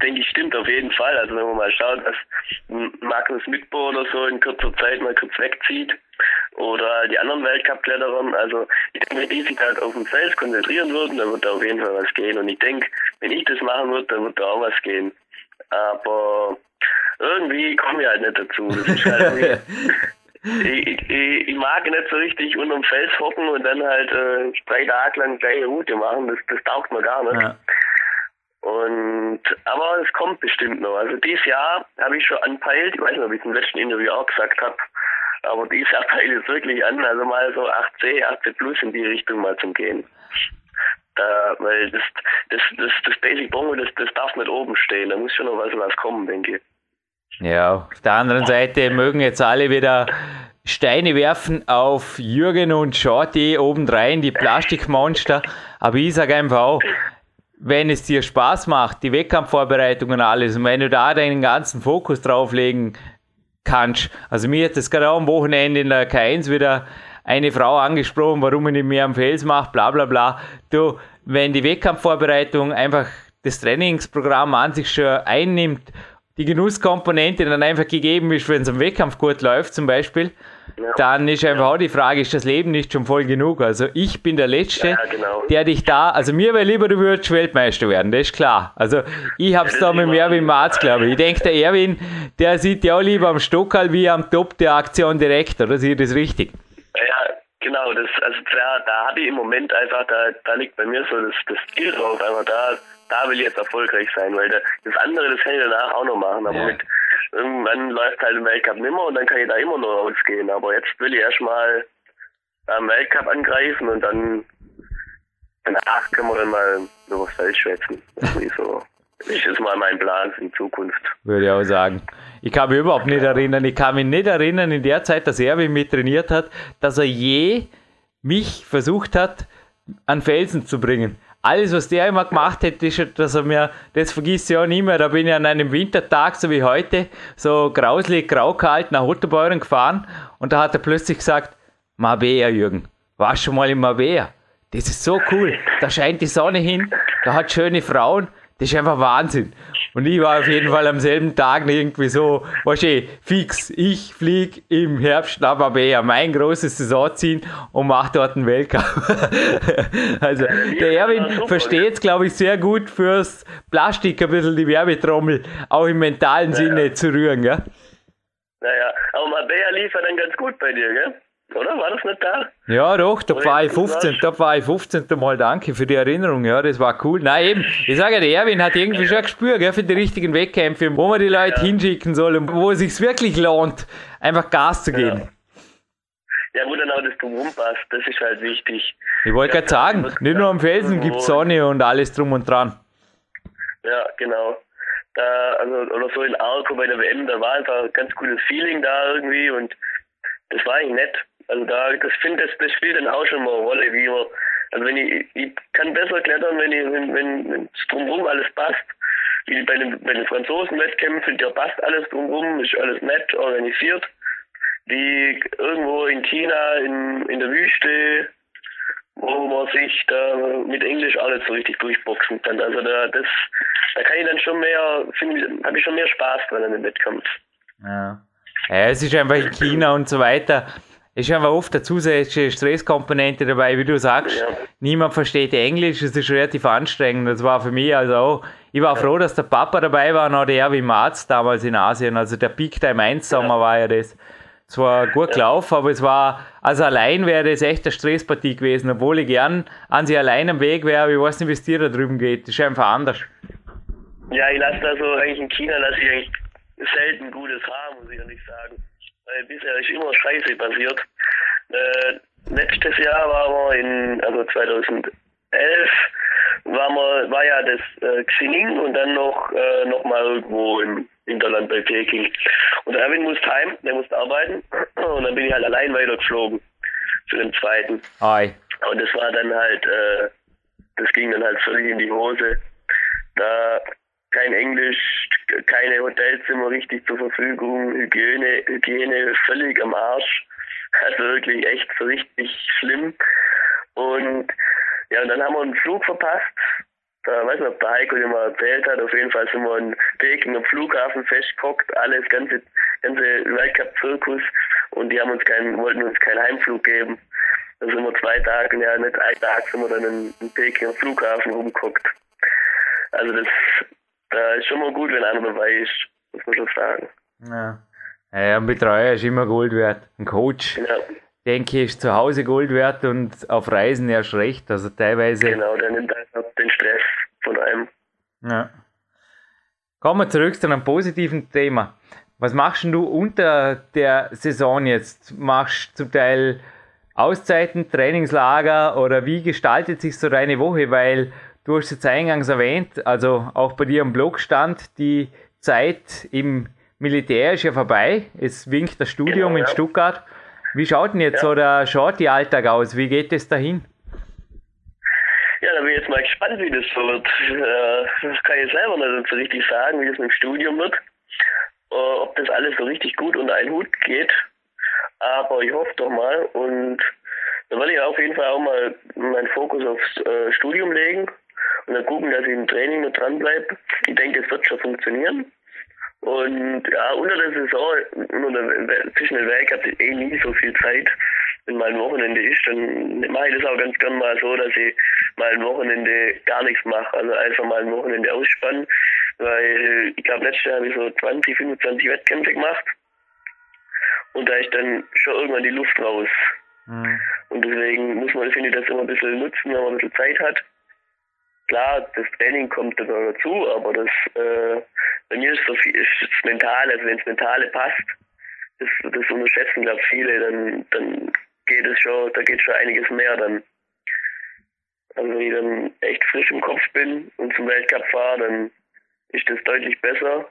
denke ich stimmt auf jeden Fall. Also wenn man mal schaut, dass Magnus Mitbo oder so in kurzer Zeit mal kurz wegzieht oder die anderen Weltcup-Kletterer, also ich denke, wenn die sich halt auf den Fels konzentrieren würden, dann wird da auf jeden Fall was gehen. Und ich denke, wenn ich das machen würde, dann wird da auch was gehen. Aber irgendwie komme ich halt nicht dazu. Halt [LAUGHS] ich, ich, ich, mag nicht so richtig unterm Fels hocken und dann halt äh, drei Tage lang gleiche Route machen. Das, das taugt mir gar nicht. Ja. Und aber es kommt bestimmt noch. Also dieses Jahr habe ich schon anpeilt, ich weiß nicht, ob ich es im letzten Interview auch gesagt habe, aber dieses Jahr [LAUGHS] peile ich wirklich an, also mal so 8C, 8C Plus in die Richtung mal zum Gehen. Da, weil das, das, das, das Basic Bongo, das, das darf nicht oben stehen. Da muss schon noch was, was kommen, denke ich. Ja, auf der anderen Seite mögen jetzt alle wieder Steine werfen auf Jürgen und Shorty obendrein, die Plastikmonster. Aber ich sage einfach auch, wenn es dir Spaß macht, die Wettkampfvorbereitung und alles, und wenn du da deinen ganzen Fokus drauflegen kannst, also mir hat das gerade auch am Wochenende in der K1 wieder eine Frau angesprochen, warum ich nicht mehr am Fels mache, bla bla bla. Du, wenn die Wettkampfvorbereitung einfach das Trainingsprogramm an sich schon einnimmt, die Genusskomponente dann einfach gegeben ist, wenn es am Wettkampf gut läuft zum Beispiel, ja. dann ist einfach auch die Frage, ist das Leben nicht schon voll genug? Also ich bin der Letzte, ja, genau. der dich da, also mir wäre lieber, du würdest Weltmeister werden, das ist klar. Also ich hab's da mit Erwin Marz, glaube ich. Ich denke, der Erwin, der sieht ja auch lieber am Stockerl wie am Top der Aktion direkt, oder sehe ich das richtig? Ja, genau, das, also da, da habe ich im Moment einfach, da, da liegt bei mir so das, das Ziel drauf, einfach da da will ich jetzt erfolgreich sein, weil das andere, das kann ich danach auch noch machen. Aber ja. mit irgendwann läuft halt im Weltcup nimmer und dann kann ich da immer noch rausgehen. Aber jetzt will ich erstmal am Weltcup angreifen und dann danach können wir dann mal über das Feld schwätzen. Das ist so. Ich ist mal mein Plan für die Zukunft. Würde ich auch sagen. Ich kann mich überhaupt nicht erinnern. Ich kann mich nicht erinnern in der Zeit, dass er mich trainiert hat, dass er je mich versucht hat, an Felsen zu bringen alles, was der immer gemacht hat, ist, dass er mir, das vergisst auch nicht mehr, da bin ich an einem Wintertag, so wie heute, so grauselig, graukalt nach Otterbeuren gefahren und da hat er plötzlich gesagt, Mabea, Jürgen, warst schon mal in Mabea? Das ist so cool, da scheint die Sonne hin, da hat schöne Frauen, das ist einfach Wahnsinn. Und ich war auf jeden Fall am selben Tag irgendwie so, weißt du, fix, ich fliege im Herbst nach Marbella, mein großes Saisonziel und mache dort einen Weltcup. [LAUGHS] also der Erwin versteht es, glaube ich, sehr gut fürs Plastik ein bisschen die Werbetrommel auch im mentalen ja, Sinne zu rühren, gell? Naja, aber Marbella lief ja dann ganz gut bei dir, gell? Oder? War das nicht da? Ja, doch, da war ich 15. Da war ich 15. Mal danke für die Erinnerung. Ja, das war cool. Nein, eben, ich sage ja, der Erwin hat irgendwie schon ein Gespür gell, für die richtigen Wettkämpfe, wo man die Leute ja. hinschicken soll und wo es sich wirklich lohnt, einfach Gas zu geben. Ja. ja, wo dann auch das Drumherum passt, das ist halt wichtig. Ich wollte gerade sagen, nicht nur am Felsen gibt es Sonne und alles drum und dran. Ja, genau. Da, also, oder so in Arco bei der WM, da war einfach ein ganz cooles Feeling da irgendwie und das war eigentlich nett. Also da, das finde das, das spielt dann auch schon mal eine Rolle, wie man, also wenn ich, ich kann besser klettern, wenn ich, wenn, wenn, drumherum alles passt. Wie bei den, bei den Franzosen-Wettkämpfen, da passt alles drumherum, ist alles nett organisiert. Wie irgendwo in China, in, in der Wüste, wo man sich da mit Englisch alles so richtig durchboxen kann. Also da, das, da kann ich dann schon mehr, habe ich schon mehr Spaß dran an dem Wettkampf. Ja. ja. Es ist einfach in China und so weiter ist einfach oft eine zusätzliche Stresskomponente dabei, wie du sagst. Ja. Niemand versteht Englisch, es ist relativ anstrengend. Das war für mich also auch. Ich war froh, dass der Papa dabei war, noch der wie Marz damals in Asien. Also der Peak Time 1 Sommer war ja das. Es war gut gelaufen, aber es war, also allein wäre das echt eine Stresspartie gewesen, obwohl ich gern an sie allein am Weg wäre, aber ich weiß nicht, wie es dir da drüben geht. Das ist einfach anders. Ja, ich lasse da so eigentlich in China, lasse ich eigentlich selten Gutes haben, muss ich ehrlich sagen weil bisher ist immer Scheiße passiert. Äh, letztes Jahr waren wir in, also 2011, war, wir, war ja das äh, Xining und dann noch, äh, noch mal irgendwo im Hinterland bei Peking. Und Erwin musste heim, der musste arbeiten und dann bin ich halt allein weitergeflogen zu dem zweiten. Ei. Und das war dann halt, äh, das ging dann halt völlig in die Hose. Da kein Englisch, keine Hotelzimmer richtig zur Verfügung, Hygiene, Hygiene völlig am Arsch. Also wirklich echt so richtig schlimm. Und ja, und dann haben wir einen Flug verpasst. Da weiß nicht, ob der Heiko dir mal erzählt hat. Auf jeden Fall sind wir in Peking am Flughafen festgehockt, alles, ganze, ganze Weltcup-Zirkus. Und die haben uns keinen, wollten uns keinen Heimflug geben. Da sind wir zwei Tage, ja nicht ein Tag, sind wir dann in, in Peking am Flughafen rumgeguckt. Also das da ist schon mal gut, wenn einer dabei ist, muss man schon sagen. Ja. Ja, ein Betreuer ist immer Gold wert. Ein Coach, ja. denke ich, ist zu Hause Gold wert und auf Reisen erst recht. Also teilweise. Genau, der nimmt einfach den Stress von einem. Ja. Kommen wir zurück zu einem positiven Thema. Was machst du unter der Saison jetzt? Machst du zum Teil Auszeiten, Trainingslager oder wie gestaltet sich so deine Woche? Weil Du hast jetzt eingangs erwähnt, also auch bei dir am Blog stand, die Zeit im Militär ist ja vorbei. Es winkt das Studium genau, in ja. Stuttgart. Wie schaut denn jetzt ja. so der Shorty-Alltag aus? Wie geht es dahin? Ja, da bin ich jetzt mal gespannt, wie das so wird. Äh, das kann ich selber nicht so richtig sagen, wie das mit dem Studium wird. Äh, ob das alles so richtig gut unter einen Hut geht. Aber ich hoffe doch mal. Und da werde ich auf jeden Fall auch mal meinen Fokus aufs äh, Studium legen und dann gucken, dass ich im Training noch dranbleibe. Ich denke, es wird schon funktionieren. Und ja, unter der Saison, unter zwischen den Werk habe ich eh nie so viel Zeit. Wenn mal ein Wochenende ist, dann mache ich das auch ganz gern mal so, dass ich mal ein Wochenende gar nichts mache. Also einfach mal ein Wochenende ausspannen. Weil ich glaube, letztes Jahr habe ich so 20, 25 Wettkämpfe gemacht. Und da ist dann schon irgendwann die Luft raus. Mhm. Und deswegen muss man, finde ich, das immer ein bisschen nutzen, wenn man ein bisschen Zeit hat. Klar, das Training kommt dazu, aber das äh, bei mir ist, so ist das Mentale, also wenn das Mentale passt, das, das unterschätzen glaube viele, dann, dann geht es schon, da geht schon einiges mehr dann. Also wenn ich dann echt frisch im Kopf bin und zum Weltcup fahre, dann ist das deutlich besser,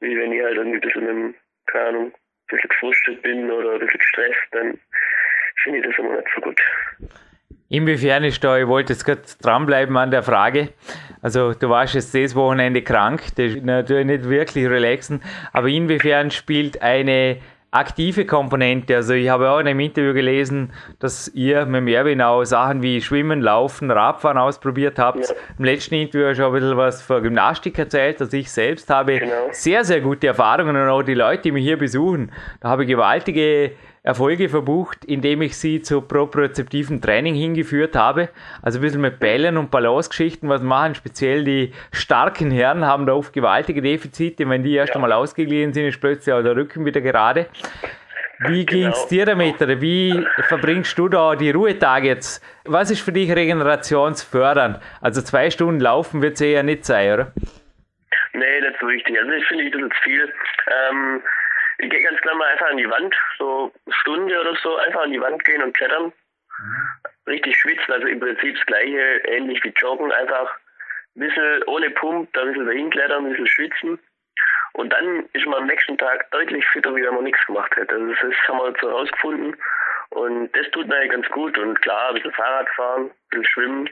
wie wenn ich halt irgendwie ein bisschen, im, keine Ahnung, ein bisschen gefrustet bin oder ein bisschen gestresst, dann finde ich das immer nicht so gut. Inwiefern ist da, ich wollte jetzt gerade dranbleiben an der Frage. Also, du warst jetzt dieses Wochenende krank, das ist natürlich nicht wirklich relaxen, aber inwiefern spielt eine aktive Komponente. Also ich habe auch in einem Interview gelesen, dass ihr mit Erwin auch Sachen wie Schwimmen, Laufen, Radfahren ausprobiert habt. Ja. Im letzten Interview schon ein bisschen was für Gymnastik erzählt. Also ich selbst habe genau. sehr, sehr gute Erfahrungen und auch die Leute, die mich hier besuchen, da habe ich gewaltige Erfolge verbucht, indem ich sie zu propriozeptiven Training hingeführt habe. Also ein bisschen mit Bällen und Balancegeschichten was machen. Speziell die starken Herren haben da oft gewaltige Defizite. Wenn die erst ja. einmal ausgeglichen sind, ist plötzlich auch der Rücken wieder gerade. Wie genau. ging es dir damit? Oder wie verbringst du da die Ruhetage jetzt? Was ist für dich regenerationsfördernd? Also zwei Stunden laufen wird es eher nicht sein, oder? Nee, nicht so richtig. Also ich finde, das ist viel. Ähm, ich gehe ganz klar mal einfach an die Wand, so eine Stunde oder so, einfach an die Wand gehen und klettern. Mhm. Richtig schwitzen, also im Prinzip das gleiche, ähnlich wie Joggen, einfach ein bisschen ohne Pump, da ein bisschen dahin klettern, ein bisschen schwitzen. Und dann ist man am nächsten Tag deutlich fitter, wie wenn man nichts gemacht hätte. Also das haben wir jetzt so herausgefunden. Und das tut mir ganz gut. Und klar, ein bisschen Fahrrad fahren, ein bisschen schwimmen,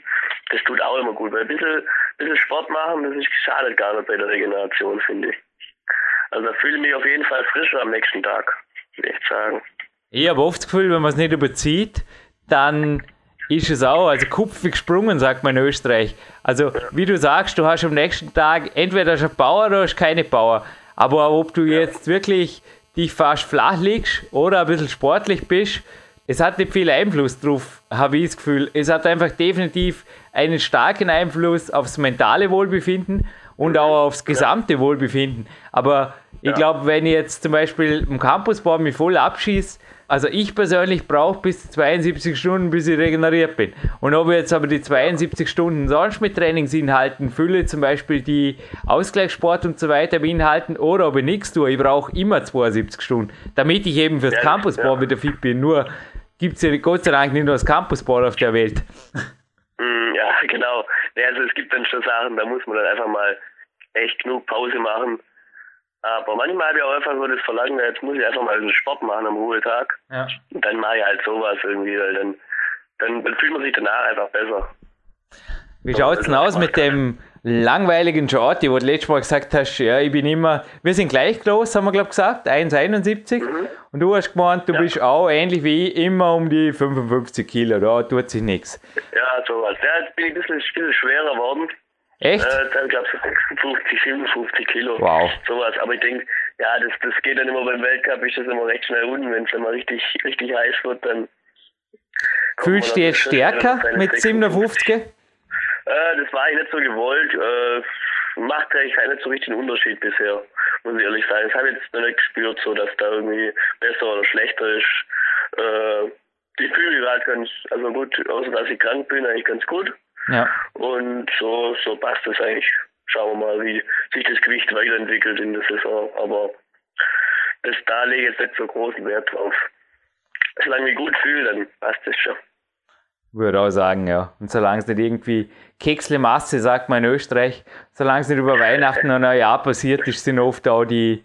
das tut auch immer gut. Weil ein bisschen, ein bisschen Sport machen, das ist, schadet gar nicht bei der Regeneration, finde ich. Also fühle mich auf jeden Fall frischer am nächsten Tag, würde ich sagen. Ich habe oft das Gefühl, wenn man es nicht überzieht, dann ist es auch, also kupfig gesprungen, sagt man in Österreich. Also, wie du sagst, du hast am nächsten Tag entweder schon Power oder hast keine Power. Aber ob du jetzt wirklich dich fast flach liegst oder ein bisschen sportlich bist, es hat nicht viel Einfluss drauf, habe ich das Gefühl. Es hat einfach definitiv einen starken Einfluss aufs mentale Wohlbefinden und auch aufs gesamte Wohlbefinden. Aber ich glaube, wenn ich jetzt zum Beispiel im Campusbau mich voll abschieße, also ich persönlich brauche bis 72 Stunden, bis ich regeneriert bin. Und ob ich jetzt aber die 72 Stunden sonst mit Trainingsinhalten fülle, zum Beispiel die Ausgleichssport und so weiter beinhalten, oder ob ich nichts tue, ich brauche immer 72 Stunden, damit ich eben fürs ja, Campusbau ja. wieder fit bin. Nur gibt es ja Gott sei Dank nicht nur das Campusbau auf der Welt. [LAUGHS] Mm, ja, genau. Also es gibt dann schon Sachen, da muss man dann einfach mal echt genug Pause machen aber manchmal habe ich auch einfach so das Verlangen, jetzt muss ich einfach mal einen Sport machen am Ruhetag. Ja. Und dann mache ich halt sowas irgendwie, weil dann, dann, dann fühlt man sich danach einfach besser. Wie schaut es denn aus mit dem langweiligen Jordi, wo du letztes Mal gesagt hast, ja, ich bin immer, wir sind gleich groß, haben wir glaube gesagt, 1,71 mhm. und du hast gemeint, du ja. bist auch ähnlich wie ich, immer um die 55 Kilo, da tut sich nichts. Ja, sowas. Ja, jetzt bin ich ein bisschen, ein bisschen schwerer geworden. Echt? Äh, dann gab es 56, 57 Kilo. Wow. Sowas. Aber ich denke, ja, das, das geht dann immer beim Weltcup, ist das immer recht schnell unten. Wenn es dann mal richtig, richtig heiß wird, dann. Fühlst du dich jetzt stärker mit 57? Äh, das war ich nicht so gewollt. Äh, macht eigentlich nicht so richtig einen Unterschied bisher, muss ich ehrlich sagen. Das habe ich jetzt noch nicht gespürt, so dass da irgendwie besser oder schlechter ist. Äh, ich fühle mich gerade ganz, also gut, außer dass ich krank bin, eigentlich ganz gut. Ja. Und so, so passt es eigentlich. Schauen wir mal, wie sich das Gewicht weiterentwickelt in der Saison. Aber das, da lege ich jetzt nicht so großen Wert drauf. Solange ich mich gut fühle, dann passt es schon. Würde auch sagen, ja. Und solange es nicht irgendwie Keksle Masse, sagt man in Österreich, solange es nicht über Weihnachten und Neujahr passiert ist, sind oft auch die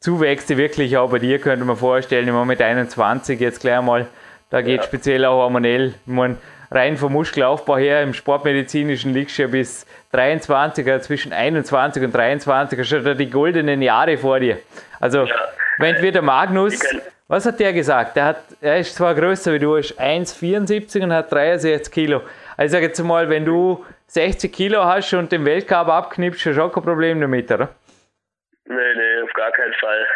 Zuwächse wirklich auch bei dir, könnte man vorstellen, immer mit 21 jetzt gleich mal, da geht ja. speziell auch hormonell. Ich meine, rein vom Muskelaufbau her im Sportmedizinischen liegst du ja bis 23er, zwischen 21 und 23 er schon die goldenen Jahre vor dir. Also, ja. wenn wir der Magnus Was hat der gesagt? Der hat, er ist zwar größer wie du, ist 1,74 und hat 63 Kilo. Also sag jetzt mal, wenn du 60 Kilo hast und den Weltcup abknippst, hast du auch kein Problem damit, oder? Nee, nee, auf gar keinen Fall.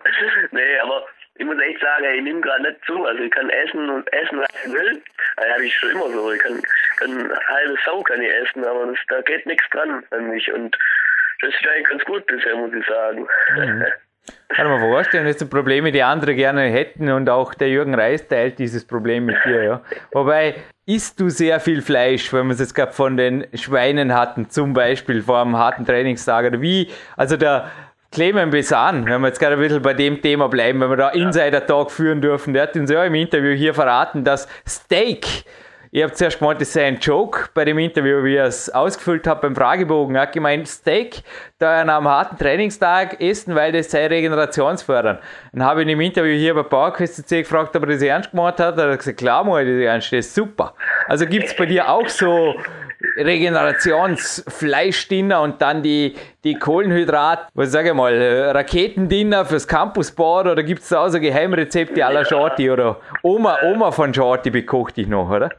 [LAUGHS] nee, aber ich muss echt sagen, ich nehme gerade nicht zu. Also ich kann essen und essen, was ich will. Das habe ich schon immer so. Ich kann, kann halbe Sau kann ich essen, aber das, da geht nichts dran an mich. Und das ist eigentlich ganz gut bisher, muss ich sagen. Mhm. [LAUGHS] Kann man vorstellen, das sind Probleme, die andere gerne hätten und auch der Jürgen Reis teilt dieses Problem mit dir. Ja. Wobei, isst du sehr viel Fleisch, wenn wir es jetzt gerade von den Schweinen hatten, zum Beispiel vor einem harten Trainingstag oder wie? Also der Clement Besan, wenn wir jetzt gerade ein bisschen bei dem Thema bleiben, wenn wir da Insider-Talk führen dürfen, der hat uns ja im Interview hier verraten, dass Steak ich habe zuerst gemeint, das sei ein Joke bei dem Interview, wie er es ausgefüllt hat beim Fragebogen. Er hat gemeint, Steak, da nach einem harten Trainingstag essen, weil das sei regenerationsfördernd. Dann habe ich ihn im Interview hier bei PowerQuest gefragt, ob er das ernst gemacht hat. Er hat gesagt, klar, mal, das ernst, das ist super. Also gibt es bei dir auch so Regenerationsfleischdinner und dann die, die Kohlenhydrat, was sage ich mal, Raketendinner fürs Campusbad oder gibt es da auch so Geheimrezepte aller Shorty oder Oma, Oma von Shorty bekocht dich noch, oder?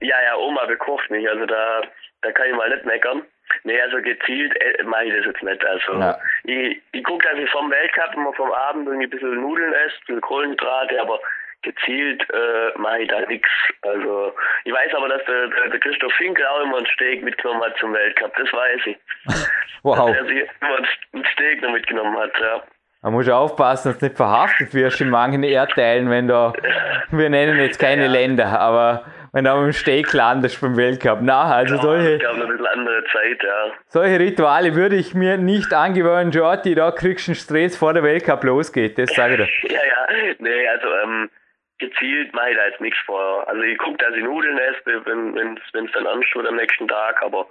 Ja, ja, Oma bekocht mich, also da, da kann ich mal nicht meckern. Nee, also gezielt äh, mache ich das jetzt nicht. Also ja. ich, ich gucke, dass ich vom Weltcup immer vom Abend irgendwie ein bisschen Nudeln esse, ein bisschen Kohlenhydrate, aber gezielt äh, mache ich da nichts. Also ich weiß aber, dass der, der, der Christoph Finkel auch immer ein Steak mitgenommen hat zum Weltcup, das weiß ich. [LAUGHS] wow. Dass er sich immer ein Steak noch mitgenommen hat, ja. Man muss aufpassen, dass du nicht verhaftet wirst in manchen Erdteilen, wenn du, wir nennen jetzt keine ja. Länder, aber wenn du am Steg landest beim Weltcup. Na, also ja, solche. Ich ein bisschen andere Zeit, ja. Solche Rituale würde ich mir nicht angewöhnen, Jordi, da kriegst du einen Stress vor der Weltcup losgeht, das sage ich dir. [LAUGHS] ja, ja, nee, also, ähm, gezielt mache ich da jetzt nichts vor. Also ich gucke, dass ich Nudeln esse, wenn es dann ansteht am nächsten Tag, aber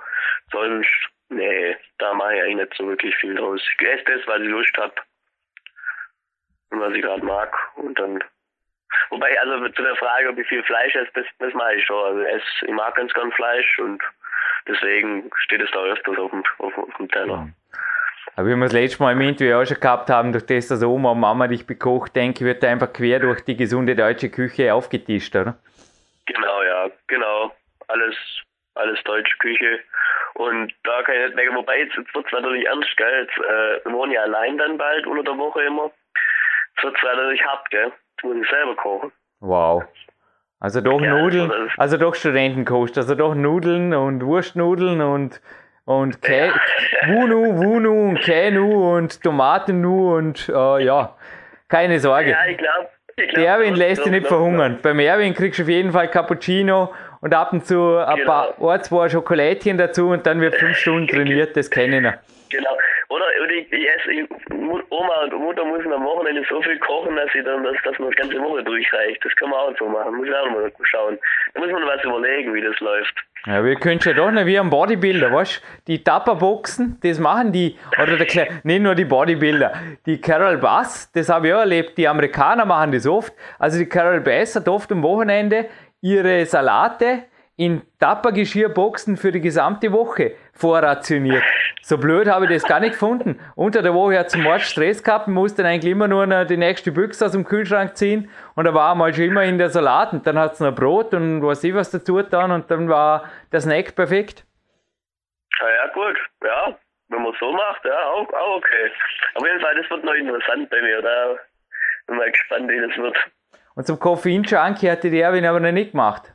sonst, nee, da mache ich eigentlich nicht so wirklich viel draus. Ich esse das, weil ich Lust habe und was ich gerade mag und dann Wobei, also zu der Frage, ob ich viel Fleisch esse, das, das mache ich schon. Also ich, ich mag ganz gern Fleisch und deswegen steht es da öfters auf dem, auf, auf dem Teller. Aber wie wir das letzte Mal im Interview auch schon gehabt haben, durch das, dass Oma und Mama dich bekocht, denke ich, wird da einfach quer durch die gesunde deutsche Küche aufgetischt, oder? Genau, ja, genau. Alles, alles deutsche Küche. Und da kann ich nicht mehr, wobei jetzt, jetzt wird es natürlich ernst, gell? Jetzt, äh, wir wohnen ja allein dann bald unter der Woche immer. Jetzt wird es natürlich hart, gell? Muss ich selber kochen. Wow. Also doch ja, Nudeln, also doch Studentenkost, also doch Nudeln und Wurstnudeln und und Kä ja. Wunu, Wunu und Känu und Tomatennu und äh, ja, keine Sorge. Ja, ich glaube. Glaub, der Erwin lässt dich nicht verhungern. Beim Erwin kriegst du auf jeden Fall Cappuccino und ab und zu ein genau. paar, ein, zwei Schokolädchen dazu und dann wird fünf Stunden trainiert, das kenne ich noch. Genau. Oder, oder ich, ich esse, ich, Oma und Mutter müssen am Wochenende so viel kochen, dass sie dann, dass, dass man das ganze Woche durchreicht. Das kann man auch so machen. Muss ich auch mal schauen. Da muss man was überlegen, wie das läuft. Ja, wir können ja doch nicht wie ein Bodybuilder, weißt Die Tapperboxen, das machen die, oder der, nicht nur die Bodybuilder, die Carol Bass, das habe ich auch erlebt, die Amerikaner machen das oft. Also die Carol Bass hat oft am Wochenende ihre Salate in Tappergeschirrboxen für die gesamte Woche vorrationiert. So blöd habe ich das gar nicht gefunden. Unter der Woche hat es Mord Stress gehabt, musste dann eigentlich immer nur die nächste Büchse aus dem Kühlschrank ziehen und da war mal schon immer in der Salat und dann hat es noch Brot und was ich was dazu getan und dann war der Snack perfekt. Ja, ja, gut, ja, wenn man so macht, ja, auch, auch okay. Auf jeden Fall, das wird noch interessant bei mir, da bin mal gespannt, wie das wird. Und zum Koffein-Junkie hatte die Erwin aber noch nicht gemacht.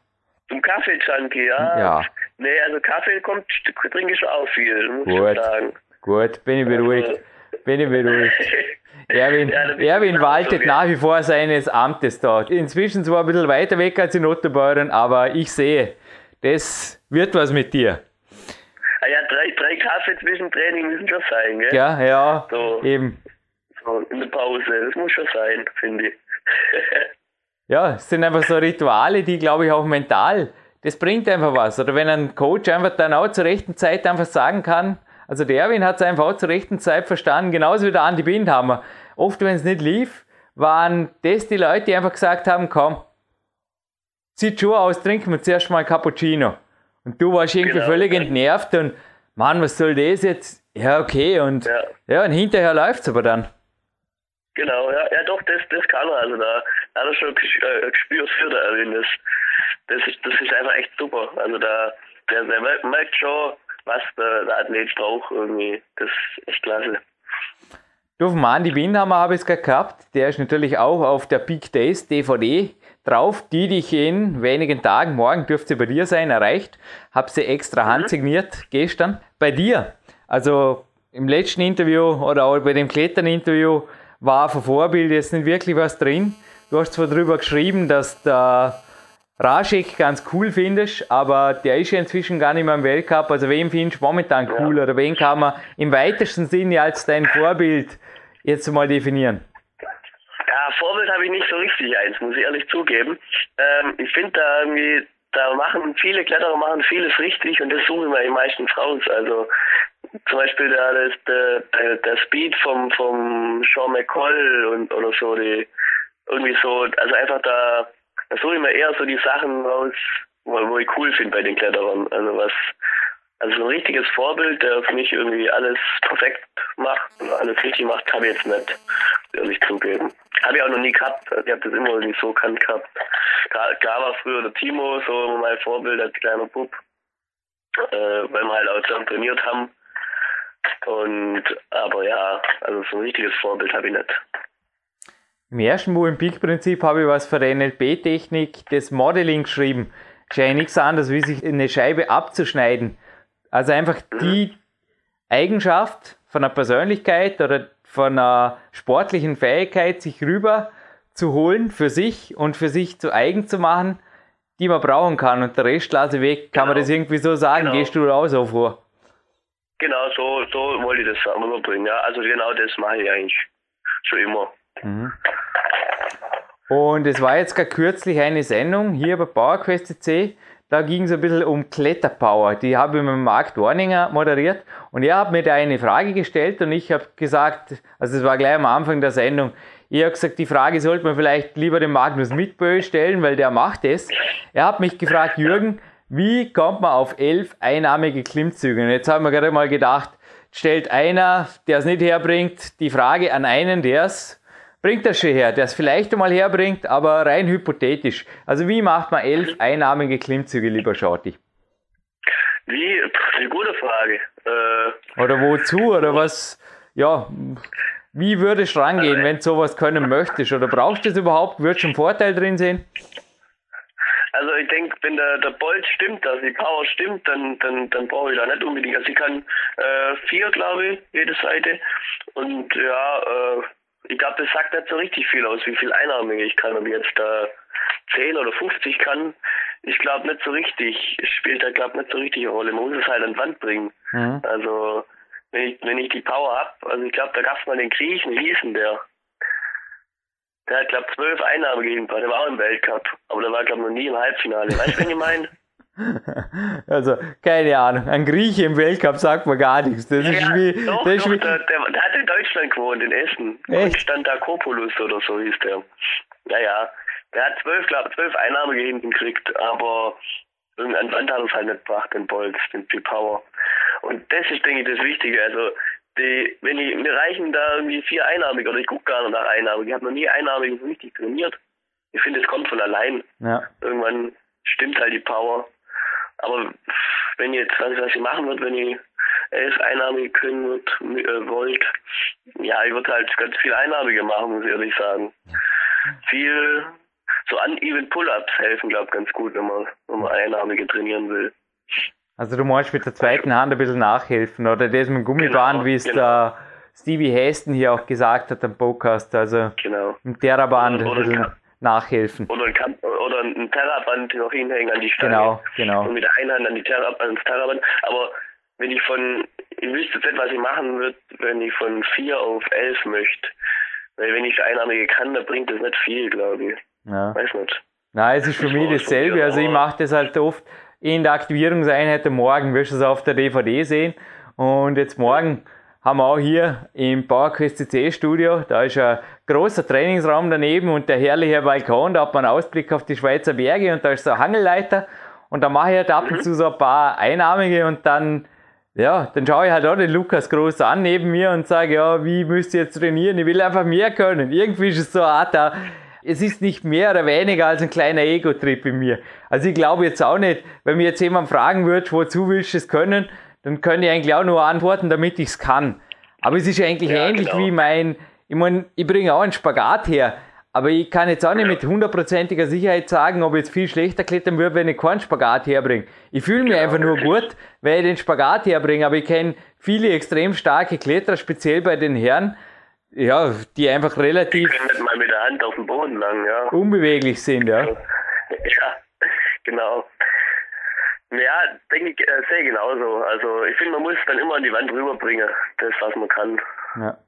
Zum Kaffee-Junkie, ja. ja. Nee, also Kaffee kommt, trinke ich auch viel, muss Gut. ich sagen. Gut, bin ich beruhigt. Also, bin ich beruhigt. [LAUGHS] Erwin, ja, Erwin waltet nach wie vor seines Amtes dort. Inzwischen zwar ein bisschen weiter weg als in Otterbeuren, aber ich sehe, das wird was mit dir. Ah ja, drei, drei Kaffee zwischen Training müssen schon sein, gell? Ja, ja, so, eben. So in der Pause, das muss schon sein, finde ich. [LAUGHS] ja, es sind einfach so Rituale, die, glaube ich, auch mental, das bringt einfach was. Oder wenn ein Coach einfach dann auch zur rechten Zeit einfach sagen kann, also der Erwin hat es einfach auch zur rechten Zeit verstanden, genauso wie der Andi Bindhammer. Oft, wenn es nicht lief, waren das die Leute, die einfach gesagt haben, komm, zieht Schuhe aus, trinken wir zuerst mal Cappuccino. Und du warst irgendwie genau. völlig entnervt und, Mann, was soll das jetzt? Ja, okay, und ja, ja und hinterher läuft es aber dann. Genau, ja, ja doch, das, das kann er. Also da er schon äh, ein Gespür für der Erwin. Das, das, ist, das ist einfach echt super. Also da, der, der merkt schon, was der, der Athlet braucht irgendwie. Das ist echt klasse. Du, auf Mandy Windhammer habe ich es gehabt. Der ist natürlich auch auf der Peak Days DVD drauf, die dich in wenigen Tagen, morgen dürfte sie bei dir sein, erreicht. Habe sie extra mhm. handsigniert gestern. Bei dir, also im letzten Interview oder auch bei dem Klettern-Interview war von Vorbild jetzt nicht wirklich was drin. Du hast zwar darüber geschrieben, dass der Raschek ganz cool findest, aber der ist ja inzwischen gar nicht mehr im Weltcup. Also wen findest du momentan cool ja. oder wen kann man im weitesten Sinne als dein Vorbild jetzt mal definieren? Ja, Vorbild habe ich nicht so richtig eins, muss ich ehrlich zugeben. Ähm, ich finde da irgendwie, da machen viele Kletterer machen vieles richtig und das suchen wir meistens raus. Also zum Beispiel der, der, der, der Speed vom, vom Sean McColl und oder so, die irgendwie so, also einfach da, da suche ich mir eher so die Sachen raus, wo, wo ich cool finde bei den Kletterern. Also was also so ein richtiges Vorbild, der für mich irgendwie alles perfekt macht und alles richtig macht, habe ich jetzt nicht, ehrlich zugeben. Habe ich auch noch nie gehabt. Also ich habe das immer irgendwie so kannt gehabt. Klar, klar war früher der Timo so mein Vorbild als kleiner Bub, äh, weil wir halt auch zusammen trainiert haben. Und aber ja, also so ein richtiges Vorbild habe ich nicht. Im ersten Buch im Peak-Prinzip habe ich was für die NLP-Technik des Modeling geschrieben. Ja nichts anderes, wie sich eine Scheibe abzuschneiden. Also einfach die Eigenschaft von einer Persönlichkeit oder von einer sportlichen Fähigkeit, sich rüber zu holen für sich und für sich zu eigen zu machen, die man brauchen kann. Und der Rest lasse weg. Kann genau. man das irgendwie so sagen? Genau. Gehst du auch so vor? Genau, so, so wollte ich das rüberbringen. Ja, also genau das mache ich eigentlich schon immer. Mhm. Und es war jetzt gerade kürzlich eine Sendung hier bei PowerQuest C da ging es ein bisschen um Kletterpower. Die habe ich mit Marc Dorninger moderiert und er hat mir da eine Frage gestellt und ich habe gesagt, also es war gleich am Anfang der Sendung, ich habe gesagt, die Frage sollte man vielleicht lieber dem Magnus Mitbö stellen, weil der macht es. Er hat mich gefragt, Jürgen, wie kommt man auf elf einarmige Klimmzüge? Und jetzt haben wir gerade mal gedacht, stellt einer, der es nicht herbringt, die Frage an einen, der es bringt das schon her, der es vielleicht einmal herbringt, aber rein hypothetisch. Also wie macht man elf einarmige Klimmzüge, lieber Schauti? Wie? Eine gute Frage. Äh, oder wozu? Oder was? Ja, wie würdest du rangehen, äh, wenn du sowas können möchtest? Oder brauchst du es überhaupt? Würdest du einen Vorteil drin sehen? Also ich denke, wenn der, der Bolt stimmt, also die Power stimmt, dann, dann, dann brauche ich da nicht unbedingt. Also ich kann äh, vier, glaube ich, jede Seite. Und ja, äh, ich glaube, das sagt nicht so richtig viel aus, wie viel Einnahme ich kann. Ob ich jetzt da 10 oder 50 kann, ich glaube nicht so richtig. Es spielt da, glaube nicht so richtig eine Rolle. Man muss es halt an die Wand bringen. Mhm. Also, wenn ich, wenn ich die Power hab, also ich glaube, da gab es mal den Griechen, wie hieß denn der? Der hat, glaube ich, zwölf Einnahmen gegeben, der war auch im Weltcup. Aber der war, glaube ich, noch nie im Halbfinale. Weißt du, wen ich meine? [LAUGHS] [LAUGHS] Also, keine Ahnung. Ein Grieche im Weltcup sagt man gar nichts. Das ja, ist wie. Doch, das doch, wie der, der, der, hat in Deutschland gewohnt, in Essen. Echt? Konstantakopoulos oder so hieß der. Ja, ja. Der hat zwölf, glaube zwölf Einnahmen hinten gekriegt, aber irgendein Wand hat es halt nicht gebracht, den Bolz, den P-Power. Und das ist, denke ich, das Wichtige. Also, die, wenn ich, mir reichen da irgendwie vier Einnahmig oder ich gucke gar nicht nach Einnahmig. Ich habe noch nie Einnahmig so richtig trainiert. Ich finde, es kommt von allein. Ja. Irgendwann stimmt halt die Power. Aber wenn ihr jetzt, was, was ich machen würde, wenn ihr elf Einnahme können wird, äh, wollt, ja, ich würde halt ganz viel Einnahmige machen, muss ich ehrlich sagen. Viel, so uneven Pull-Ups helfen, glaube ich, ganz gut, wenn man, wenn man Einnahmige trainieren will. Also du meinst mit der zweiten Hand ein bisschen nachhelfen oder das mit dem Gummiband, genau, wie es genau. der Stevie Heston hier auch gesagt hat am Podcast, also genau. mit der Band ein bisschen nachhelfen. Oder ein, Kamp oder ein Terraband noch hinhängen an die Stange. Genau, genau. Und mit der einen Hand an die Terrab ans Terraband. Aber wenn ich von, ich wüsste nicht, was ich machen würde, wenn ich von vier auf elf möchte. Weil wenn ich Einarmige kann, dann bringt das nicht viel, glaube ich. Ja. Weiß nicht. Nein, es ist für mich dasselbe. Also ich mache das halt oft in der Aktivierungseinheit am Morgen, wirst du es auf der DVD sehen. Und jetzt morgen haben wir auch hier im PowerQuest CC Studio, da ist ein großer Trainingsraum daneben und der herrliche Balkon, da hat man einen Ausblick auf die Schweizer Berge und da ist so ein Hangelleiter und da mache ich halt ab und zu so ein paar Einarmige und dann ja, dann schaue ich halt auch den Lukas Groß an neben mir und sage, ja, wie müsst ihr jetzt trainieren? Ich will einfach mehr können. Irgendwie ist es so eine Art, da, es ist nicht mehr oder weniger als ein kleiner Ego-Trip in mir. Also ich glaube jetzt auch nicht, wenn mir jetzt jemand fragen würde, wozu willst du es können, dann könnte ich eigentlich auch nur antworten, damit ich es kann. Aber es ist eigentlich ja, ähnlich genau. wie mein, ich meine, ich bringe auch einen Spagat her. Aber ich kann jetzt auch nicht mit hundertprozentiger Sicherheit sagen, ob ich jetzt viel schlechter klettern würde, wenn ich keinen Spagat herbringe. Ich fühle mich genau. einfach nur gut, weil ich den Spagat herbringe. Aber ich kenne viele extrem starke Kletterer, speziell bei den Herren, ja, die einfach relativ. Die können nicht mal mit der Hand auf dem Boden lang, ja. Unbeweglich sind, ja. Ja, genau. Ja, denke ich, äh, sehr genauso. Also ich finde, man muss dann immer an die Wand rüberbringen, das, was man kann. Ja.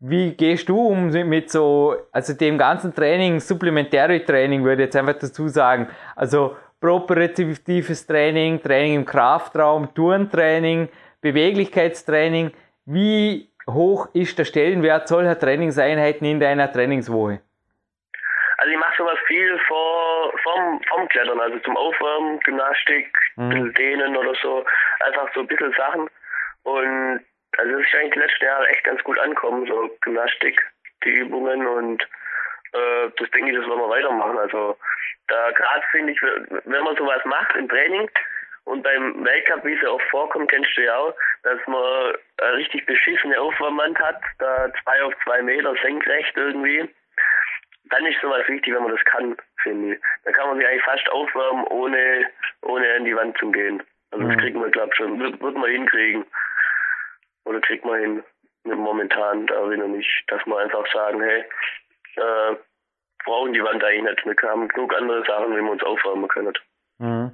Wie gehst du um mit so, also dem ganzen Training, Supplementary Training würde ich jetzt einfach dazu sagen, also propriozeptives Training, Training im Kraftraum, Turntraining, Beweglichkeitstraining. Wie hoch ist der Stellenwert solcher Trainingseinheiten in deiner Trainingswoche? Also ich mache sowas viel vor, vom, vom Klettern, also zum Aufwärmen, Gymnastik, mhm. bisschen Dehnen oder so, einfach so ein bisschen Sachen. Und also es ist eigentlich die letzten Jahre echt ganz gut ankommen, so Gymnastik, die Übungen und äh, das denke ich, das wollen wir weitermachen. Also da gerade finde ich, wenn man sowas macht im Training und beim Weltcup, wie es ja auch vorkommt, kennst du ja auch, dass man eine richtig beschissene Aufwärmwand hat, da zwei auf zwei Meter senkrecht irgendwie, dann ist sowas wichtig, wenn man das kann, finde ich. Da kann man sich eigentlich fast aufwärmen, ohne, ohne an die Wand zu gehen. Also das mhm. kriegen wir, glaube ich, schon, wird, wird man hinkriegen. Oder kriegt man hin momentan da noch nicht, dass wir einfach sagen, hey, äh, brauchen die Wand eigentlich nicht. Wir haben genug andere Sachen, wie wir uns aufwärmen können. Mhm.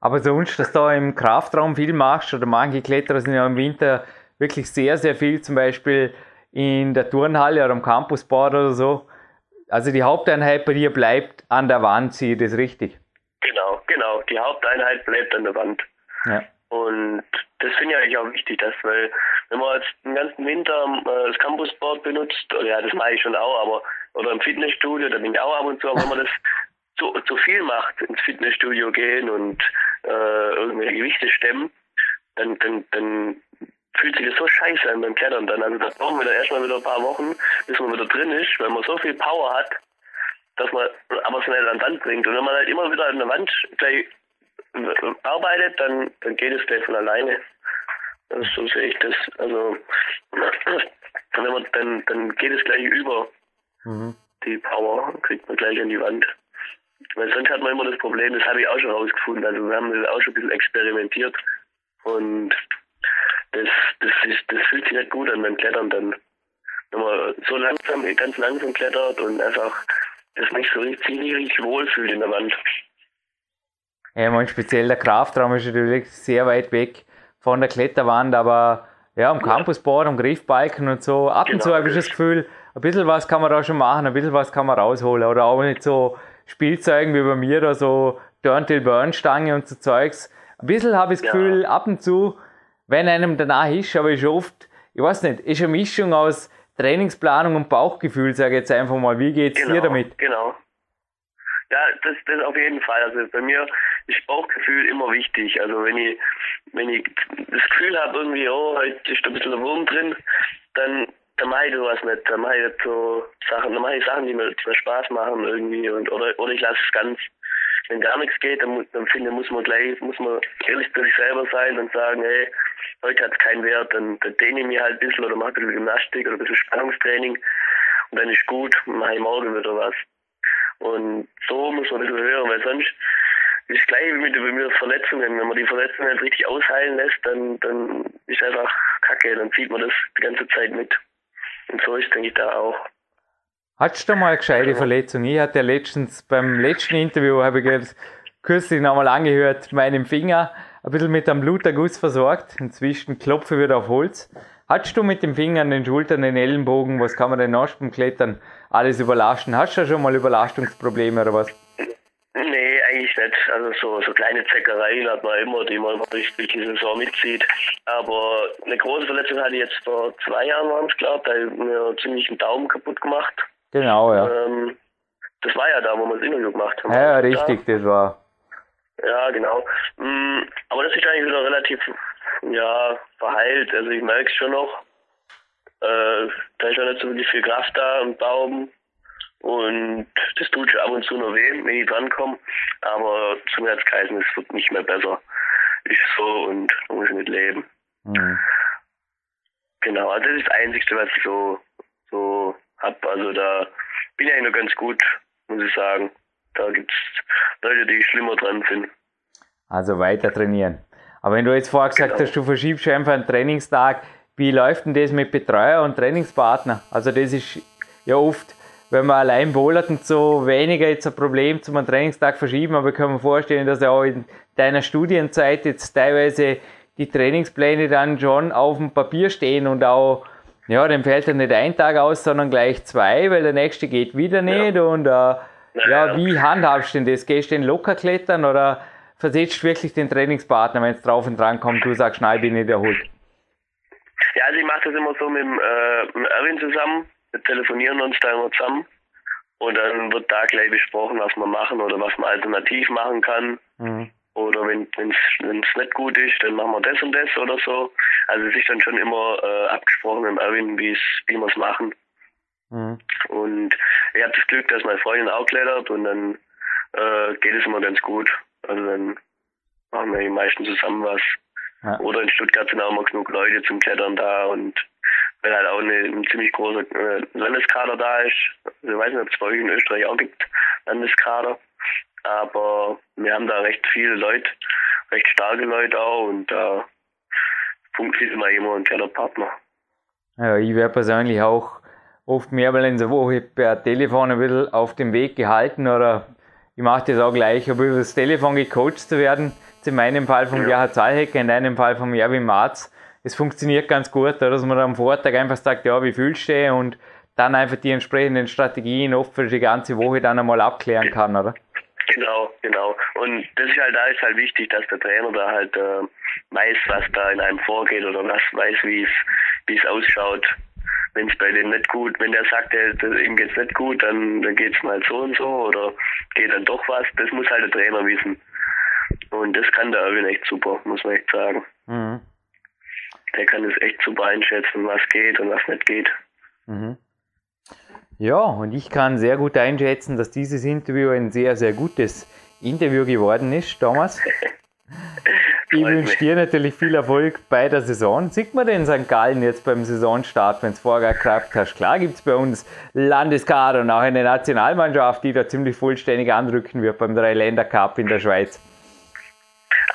Aber sonst, dass du im Kraftraum viel machst, oder manche Kletterer sind ja im Winter wirklich sehr, sehr viel, zum Beispiel in der Turnhalle oder am Campusbad oder so. Also die Haupteinheit bei dir bleibt an der Wand, sehe ich das richtig? Genau, genau. Die Haupteinheit bleibt an der Wand. Ja. Und das finde ich eigentlich auch wichtig, dass, weil wenn man jetzt den ganzen Winter äh, das Campusboard benutzt, oder ja, das mache ich schon auch, aber oder im Fitnessstudio, da bin ich auch ab und zu, aber wenn man das [LAUGHS] zu, zu viel macht, ins Fitnessstudio gehen und äh, irgendwelche Gewichte stemmen, dann, dann, dann fühlt sich das so scheiße an beim Klettern dann. Also das brauchen wir dann erstmal wieder ein paar Wochen, bis man wieder drin ist, weil man so viel Power hat, dass man aber schnell an die Wand bringt. Und wenn man halt immer wieder an der Wand gleich arbeitet, dann, dann geht es gleich von alleine. Also so sehe ich das. Also wenn man dann, dann geht es gleich über. Mhm. Die Power kriegt man gleich an die Wand. Weil sonst hat man immer das Problem, das habe ich auch schon rausgefunden. Also wir haben das auch schon ein bisschen experimentiert. Und das, das, ist, das fühlt sich nicht gut an beim Klettern dann. Wenn man so langsam, ganz langsam klettert und einfach das nicht so richtig, richtig wohlfühlt in der Wand. Ja, mein speziell der Kraftraum ist natürlich sehr weit weg von der Kletterwand, aber ja, am Campusboard, am Griffbalken und so, ab genau. und zu habe ich das Gefühl, ein bisschen was kann man da schon machen, ein bisschen was kann man rausholen. Oder auch nicht so Spielzeugen wie bei mir, da so Turn-till-Burn-Stange und so Zeugs. Ein bisschen habe ich das Gefühl, ja. ab und zu, wenn einem danach ist, aber ich oft, ich weiß nicht, ist eine Mischung aus Trainingsplanung und Bauchgefühl, sage ich jetzt einfach mal. Wie geht's genau, dir damit? Genau. Ja, das, das auf jeden Fall. Also bei mir ist Bauchgefühl immer wichtig. Also wenn ich, wenn ich das Gefühl habe, irgendwie, oh, heute ist da ein bisschen ein Wurm drin, dann, dann mache ich sowas nicht. Dann mache ich so Sachen, dann mache ich Sachen, die mir, die mir Spaß machen irgendwie und oder oder ich lasse es ganz. Wenn gar nichts geht, dann, dann finde muss man gleich, muss man ehrlich zu sich selber sein und sagen, hey, heute hat es keinen Wert, dann, dann dehne ich mich halt ein bisschen oder mache ein bisschen Gymnastik oder ein bisschen Spannungstraining und dann ist gut, mache ich morgen wieder was. Und so muss man ein bisschen hören, weil sonst ist das gleiche wie mit, mit Verletzungen. Wenn man die Verletzungen nicht richtig ausheilen lässt, dann, dann ist einfach kacke, dann zieht man das die ganze Zeit mit. Und so ist, denke ich, da auch. Hattest du mal eine gescheite Verletzung? Ich hatte ja letztens beim letzten Interview, habe ich kürzlich nochmal angehört, meinen Finger ein bisschen mit einem Bluterguss versorgt. Inzwischen klopfe wieder auf Holz. Hattest du mit dem Finger an den Schultern, den Ellenbogen, was kann man denn noch beim Klettern alles überlasten? Hast du schon mal Überlastungsprobleme oder was? Nee, eigentlich nicht. Also so, so kleine Zeckereien hat man immer, die man durch, die Saison mitzieht. Aber eine große Verletzung hatte ich jetzt vor zwei Jahren, waren es glaube da ich mir ziemlich einen Daumen kaputt gemacht. Genau, ja. Ähm, das war ja da, wo wir das Interview gemacht haben. Ja, ja richtig, das war. Ja, genau. Mm, aber das ist eigentlich wieder relativ ja, verheilt. Also ich merke es schon noch. Äh, da ist auch nicht so wirklich viel Kraft da im Baum. Und das tut schon ab und zu noch weh, wenn ich drankomme. Aber zum Herzkreisen, es wird nicht mehr besser. Ist so und da muss ich mit leben. Mhm. Genau, also das ist das Einzige, was ich so, so hab. Also da bin ich eigentlich noch ganz gut, muss ich sagen. Da gibt es Leute, die schlimmer dran sind. Also weiter trainieren. Aber wenn du jetzt vorher gesagt genau. hast, du verschiebst einfach einen Trainingstag, wie läuft denn das mit Betreuer und Trainingspartner? Also das ist ja oft, wenn man allein bowlert und so, weniger jetzt ein Problem zum Trainingstag verschieben, aber ich kann mir vorstellen, dass ja auch in deiner Studienzeit jetzt teilweise die Trainingspläne dann schon auf dem Papier stehen und auch, ja, dem fällt dann nicht ein Tag aus, sondern gleich zwei, weil der nächste geht wieder nicht ja. und äh, ja, wie handhabst du denn das? Gehst du denn locker klettern oder versetzt wirklich den Trainingspartner, wenn es drauf und dran kommt, du sagst, nein, ich bin nicht erholt? Ja, also ich mache das immer so mit, äh, mit Erwin zusammen. Wir telefonieren uns da immer zusammen. Und dann wird da gleich besprochen, was wir machen oder was man alternativ machen kann. Mhm. Oder wenn es nicht gut ist, dann machen wir das und das oder so. Also es ist dann schon immer äh, abgesprochen mit Erwin, wie wir es machen. Mhm. Und ich habe das Glück, dass meine Freundin auch klettert und dann äh, geht es immer ganz gut. Also dann machen wir die meisten zusammen was. Ja. Oder in Stuttgart sind auch immer genug Leute zum Klettern da und weil halt auch eine, ein ziemlich großer äh, Landeskader da ist. Also ich weiß nicht, ob es bei euch in Österreich auch gibt, Landeskader. Aber wir haben da recht viele Leute, recht starke Leute auch und da funktioniert immer immer ein Kletterpartner. Ja, ich werde persönlich auch oft mehrmals in der Woche per Telefon ein bisschen auf dem Weg gehalten oder ich mache das auch gleich, aber über das Telefon gecoacht zu werden. In meinem Fall von ja. Gerhard Zahlhecker, in deinem Fall von Erwin Marz. Es funktioniert ganz gut, dass man am Vortag einfach sagt, ja, wie fühlst du dich? Und dann einfach die entsprechenden Strategien oft für die ganze Woche dann einmal abklären kann, oder? Genau, genau. Und das ist halt, da ist halt wichtig, dass der Trainer da halt äh, weiß, was da in einem vorgeht oder was weiß, wie es, wie es ausschaut wenn es bei dem nicht gut, wenn der sagt, der, ihm geht's nicht gut, dann, dann geht's mal so und so oder geht dann doch was. Das muss halt der Trainer wissen. Und das kann der Erwin echt super, muss man echt sagen. Mhm. Der kann es echt super einschätzen, was geht und was nicht geht. Mhm. Ja, und ich kann sehr gut einschätzen, dass dieses Interview ein sehr, sehr gutes Interview geworden ist, Thomas. [LAUGHS] Ich wünsche dir natürlich viel Erfolg bei der Saison. Sieht man den St. Gallen jetzt beim Saisonstart, wenn es vorher geklappt hast? Klar gibt es bei uns Landeskader und auch eine Nationalmannschaft, die da ziemlich vollständig anrücken wird beim Dreiländercup in der Schweiz.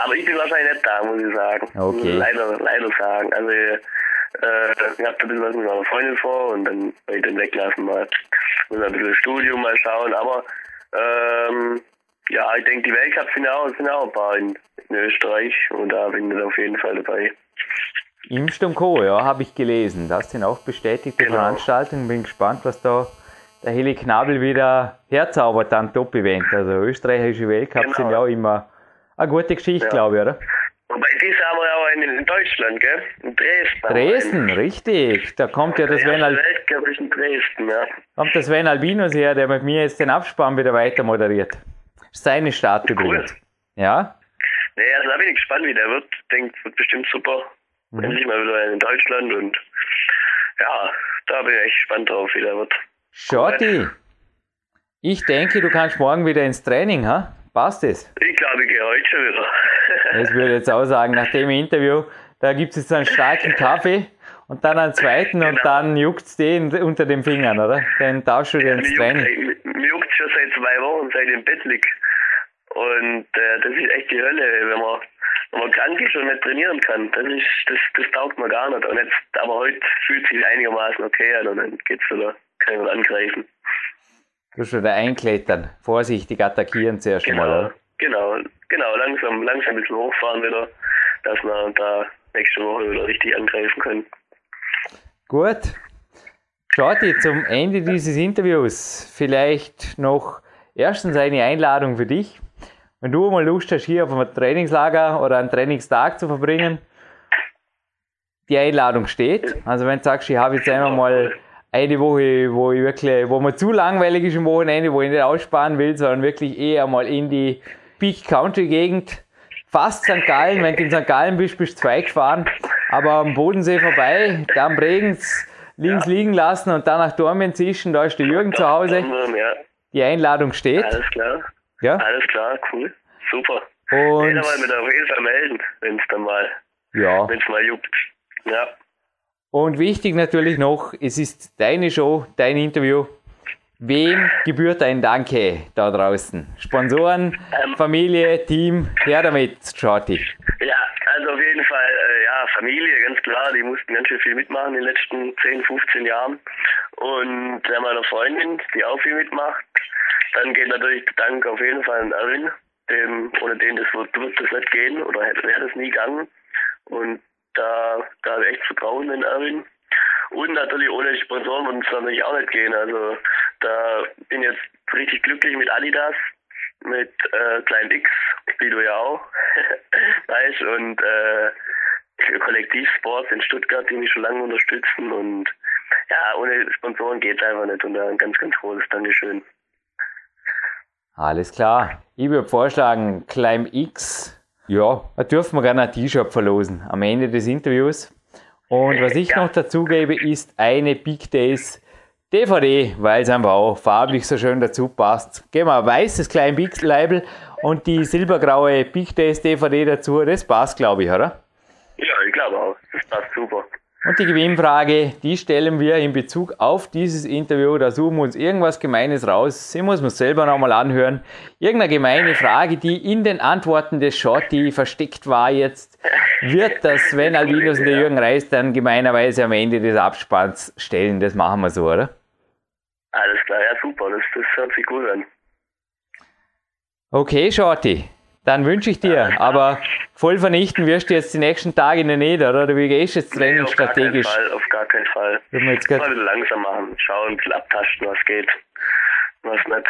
Aber ich bin wahrscheinlich nicht da, muss ich sagen. Okay. Leider, leider sagen. Also, äh, ich habe da ein bisschen was mit meiner Freundin vor und dann werde ich den weglassen mal. Muss ein bisschen Studium mal schauen, aber ähm, ja, ich denke, die Weltcups sind auch, sind auch ein paar in, in Österreich und da bin ich auf jeden Fall dabei. Imst und Co., ja, habe ich gelesen. Das sind auch bestätigte genau. Veranstaltungen. Bin gespannt, was da der Heli Knabel wieder herzaubert an Top-Event. Also österreichische Weltcups genau. sind ja auch immer eine gute Geschichte, ja. glaube ich, oder? Wobei, die haben wir auch einen in Deutschland, gell? In Dresden. Dresden, richtig. Da kommt ja das Sven Al Weltcup ist in Dresden, ja. Kommt das Sven Albinos her, der mit mir jetzt den Abspann wieder weiter moderiert. Seine übrigens. Cool. Ja? Nee, also da bin ich gespannt, wie der wird. Ich denke, wird bestimmt super. Mhm. Endlich mal wieder in Deutschland und ja, da bin ich echt gespannt drauf, wie der wird. Shorty, ich denke, du kannst morgen wieder ins Training, ha? Passt es? Ich glaube, ich gehe heute schon wieder. [LAUGHS] das würde ich jetzt auch sagen, nach dem Interview, da gibt es jetzt einen starken Kaffee und dann einen zweiten genau. und dann juckt es den unter den Fingern, oder? Dann tauschst du dir ins Training. Mir juckt es schon seit zwei Wochen, seit ich im Bett liege. Und äh, das ist echt die Hölle, wenn man, wenn man krank ist und nicht trainieren kann. Das ist, das, das taugt man gar nicht. Und jetzt, aber heute fühlt sich einigermaßen okay an und dann geht's wieder, kann man angreifen. Du schon da einklettern, vorsichtig attackieren zuerst genau, mal, oder? Genau, genau, langsam, langsam ein bisschen hochfahren wieder, dass wir da nächste Woche wieder richtig angreifen können. Gut. Shorty, zum Ende dieses Interviews vielleicht noch erstens eine Einladung für dich. Wenn du mal Lust hast, hier auf einem Trainingslager oder einen Trainingstag zu verbringen, die Einladung steht. Also wenn du sagst, ich habe jetzt einmal mal eine Woche, wo ich wirklich, wo mir zu langweilig ist am Wochenende, wo ich nicht aussparen will, sondern wirklich eher mal in die Peak Country Gegend fast St. Gallen. Wenn du in St. Gallen bist, bist du zwei gefahren. Aber am Bodensee vorbei, da am Bregenz links ja. liegen lassen und dann nach Dormien zischen, da ist der Jürgen zu Hause. Die Einladung steht. Alles klar. Ja? Alles klar, cool. Super. Und Jeder mal mit auf jeden Fall melden, wenn es dann mal, ja. wenn es mal juckt. Ja. Und wichtig natürlich noch, es ist deine Show, dein Interview. Wem gebührt ein Danke da draußen? Sponsoren, ähm, Familie, Team, her damit, Shorty. Ja, also auf jeden Fall, äh, ja, Familie, ganz klar, die mussten ganz schön viel mitmachen in den letzten 10, 15 Jahren. Und ja, meiner Freundin, die auch viel mitmacht. Dann geht natürlich der Dank auf jeden Fall an Erwin, dem, ohne den das wird, wird das nicht gehen oder hätte wäre das nie gegangen. Und da, da habe ich echt Vertrauen in Erwin. Und natürlich ohne Sponsoren würde es natürlich auch nicht gehen. Also da bin ich jetzt richtig glücklich mit Adidas, mit äh, Klein X, wie du ja auch, [LAUGHS] weißt und äh, Kollektivsports in Stuttgart, die mich schon lange unterstützen und ja, ohne Sponsoren geht es einfach nicht und da ein ganz, ganz großes Dankeschön. Alles klar. Ich würde vorschlagen, Climb X, ja, da dürfen wir gerne ein T-Shirt verlosen am Ende des Interviews. Und was ich ja. noch dazu gebe, ist eine Big Days DVD, weil es einfach auch farblich so schön dazu passt. Gehen wir ein weißes klein Big Label und die silbergraue Big Days DVD dazu. Das passt, glaube ich, oder? Ja, ich glaube auch. Das passt super. Und die Gewinnfrage, die stellen wir in Bezug auf dieses Interview. Da suchen wir uns irgendwas Gemeines raus. Sie muss man selber nochmal anhören. Irgendeine gemeine Frage, die in den Antworten des Shorty versteckt war jetzt, wird das Sven Albinus und der Jürgen Reis dann gemeinerweise am Ende des Abspanns stellen. Das machen wir so, oder? Alles klar, ja super. Das, das hört sich gut an. Okay, Shorty. Dann wünsche ich dir, aber voll vernichten wirst du jetzt die nächsten Tage in der Nähe, oder? Wie gehst du jetzt Training nee, strategisch? Fall, auf gar keinen Fall. Wir jetzt mal ein bisschen langsam machen, schauen, ein abtasten, was geht, was nicht.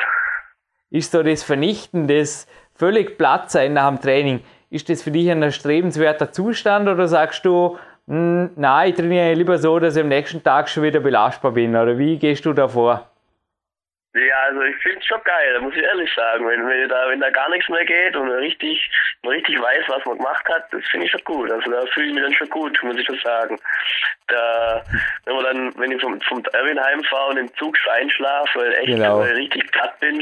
Ist so das Vernichten des völlig platt sein nach dem Training, ist das für dich ein erstrebenswerter Zustand oder sagst du, hm, nein, ich trainiere lieber so, dass ich am nächsten Tag schon wieder belastbar bin? Oder wie gehst du da vor? Also ich finde es schon geil, muss ich ehrlich sagen. Wenn, wenn, da, wenn da gar nichts mehr geht und man richtig, man richtig weiß, was man gemacht hat, das finde ich schon gut. Also da fühle ich mich dann schon gut, muss ich schon sagen. Da, wenn man dann, wenn ich vom, vom Erwin heimfahre und im Zug einschlafe, weil echt genau. weil ich richtig platt bin,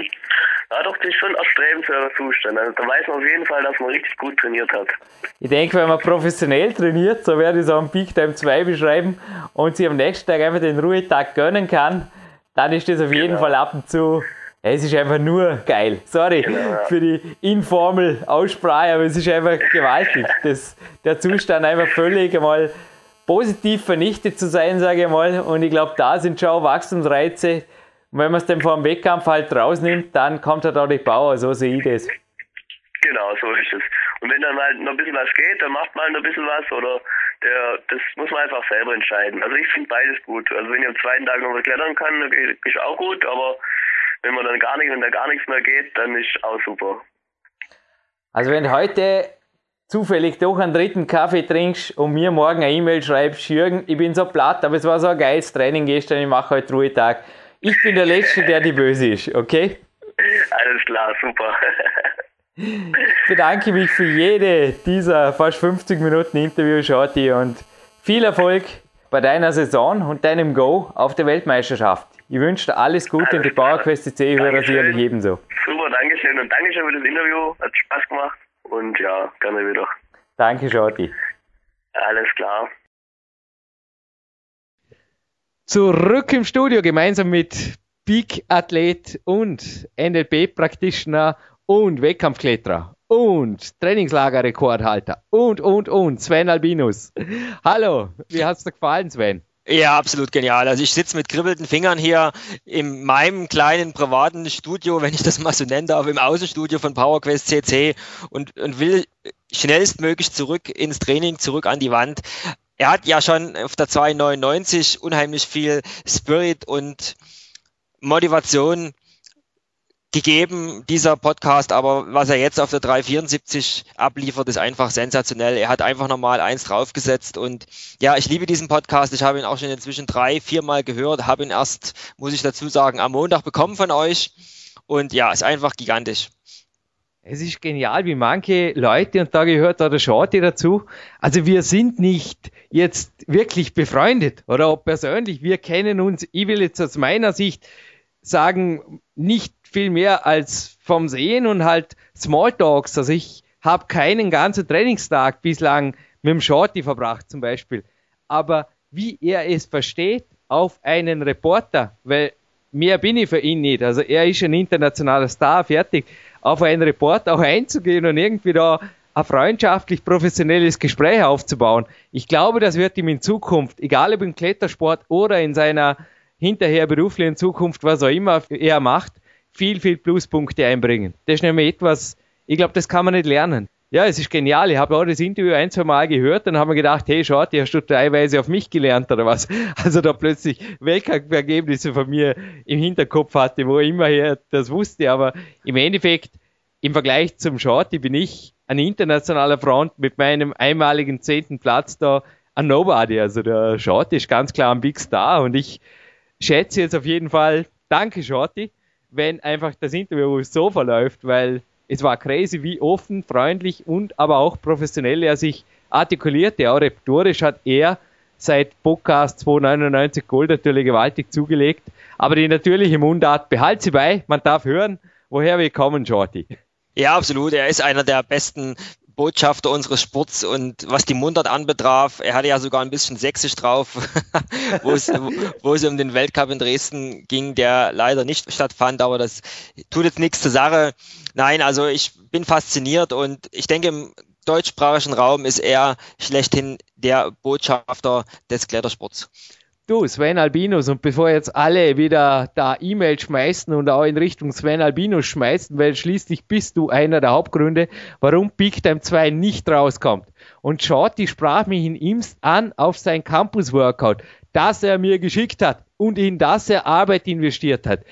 ja doch, das ist schon ein erstrebenswerter Zustand. Also da weiß man auf jeden Fall, dass man richtig gut trainiert hat. Ich denke, wenn man professionell trainiert, so werde ich es auch am Peak Time 2 beschreiben und sich am nächsten Tag einfach den Ruhetag gönnen kann, dann ist das auf jeden genau. Fall ab und zu. Es ist einfach nur geil. Sorry genau. für die informel Aussprache, aber es ist einfach gewaltig. Das, der Zustand einfach völlig einmal positiv vernichtet zu sein, sage ich mal. Und ich glaube, da sind schon Wachstumsreize. Und wenn man es dann vor dem Wettkampf halt rausnimmt, dann kommt halt auch die Power. So sehe ich das. Genau, so ist es. Und wenn dann halt noch ein bisschen was geht, dann macht man halt noch ein bisschen was oder der, das muss man einfach selber entscheiden. Also ich finde beides gut. Also wenn ich am zweiten Tag noch was klettern kann, ist auch gut, aber wenn man dann gar nicht, wenn da gar nichts mehr geht, dann ist auch super. Also wenn heute zufällig doch einen dritten Kaffee trinkst und mir morgen eine E-Mail schreibst, Jürgen, ich bin so platt, aber es war so ein geiles Training gestern, ich mache heute Ruhetag. Ich bin der Letzte, der die böse ist, okay? [LAUGHS] Alles klar, super. [LAUGHS] Ich bedanke mich für jede dieser fast 50 Minuten Interview, Shorty, und viel Erfolg bei deiner Saison und deinem Go auf der Weltmeisterschaft. Ich wünsche dir alles Gute und die PowerQuest C höre sicherlich ebenso. Super, Dankeschön und Dankeschön für das Interview. Hat Spaß gemacht und ja, gerne wieder. Danke, Shorty. Alles klar. Zurück im Studio gemeinsam mit Peak Athlet und NLP Practitioner und Wettkampfkletterer und Trainingslagerrekordhalter und, und, und Sven Albinus. [LAUGHS] Hallo, wie hat's dir gefallen, Sven? Ja, absolut genial. Also ich sitze mit kribbelnden Fingern hier in meinem kleinen privaten Studio, wenn ich das mal so nennen darf, im Außenstudio von PowerQuest CC und, und will schnellstmöglich zurück ins Training, zurück an die Wand. Er hat ja schon auf der 299 unheimlich viel Spirit und Motivation gegeben, dieser Podcast, aber was er jetzt auf der 374 abliefert, ist einfach sensationell. Er hat einfach nochmal eins draufgesetzt und ja, ich liebe diesen Podcast. Ich habe ihn auch schon inzwischen drei, viermal gehört, habe ihn erst, muss ich dazu sagen, am Montag bekommen von euch und ja, ist einfach gigantisch. Es ist genial, wie manche Leute, und da gehört auch der Shorty dazu, also wir sind nicht jetzt wirklich befreundet oder auch persönlich, wir kennen uns, ich will jetzt aus meiner Sicht sagen, nicht viel mehr als vom Sehen und halt Smalltalks. Also ich habe keinen ganzen Trainingstag bislang mit dem Shorty verbracht zum Beispiel. Aber wie er es versteht auf einen Reporter, weil mehr bin ich für ihn nicht. Also er ist ein internationaler Star, fertig auf einen Reporter auch einzugehen und irgendwie da ein freundschaftlich professionelles Gespräch aufzubauen. Ich glaube, das wird ihm in Zukunft, egal ob im Klettersport oder in seiner hinterher beruflichen Zukunft, was auch immer er macht, viel, viel Pluspunkte einbringen. Das ist nämlich etwas, ich glaube, das kann man nicht lernen. Ja, es ist genial. Ich habe auch das Interview ein, zwei Mal gehört, dann haben wir gedacht, hey, schaut, hast du teilweise auf mich gelernt oder was? [LAUGHS] Also da plötzlich Weltcup-Ergebnisse von mir im Hinterkopf hatte, wo ich immerher das wusste. Aber im Endeffekt, im Vergleich zum Shorty bin ich ein internationaler Front mit meinem einmaligen zehnten Platz da ein Nobody. Also der Shorty ist ganz klar ein Big Star und ich schätze jetzt auf jeden Fall, danke Shorty, wenn einfach das Interview so verläuft, weil es war crazy, wie offen, freundlich und aber auch professionell er sich artikulierte. Auch rhetorisch hat er seit Podcast 299 Gold natürlich gewaltig zugelegt. Aber die natürliche Mundart behalt sie bei. Man darf hören, woher wir kommen, Shorty. Ja, absolut. Er ist einer der besten Botschafter unseres Sports und was die Mundart anbetraf, er hatte ja sogar ein bisschen sächsisch drauf, [LAUGHS] wo, es, um den Weltcup in Dresden ging, der leider nicht stattfand, aber das tut jetzt nichts zur Sache. Nein, also ich bin fasziniert und ich denke, im deutschsprachigen Raum ist er schlechthin der Botschafter des Klettersports. Du, Sven Albinus, und bevor jetzt alle wieder da E-Mail schmeißen und auch in Richtung Sven Albinus schmeißen, weil schließlich bist du einer der Hauptgründe, warum Big Time 2 nicht rauskommt. Und Shorty sprach mich in Imst an auf sein Campus-Workout, das er mir geschickt hat und in das er Arbeit investiert hat.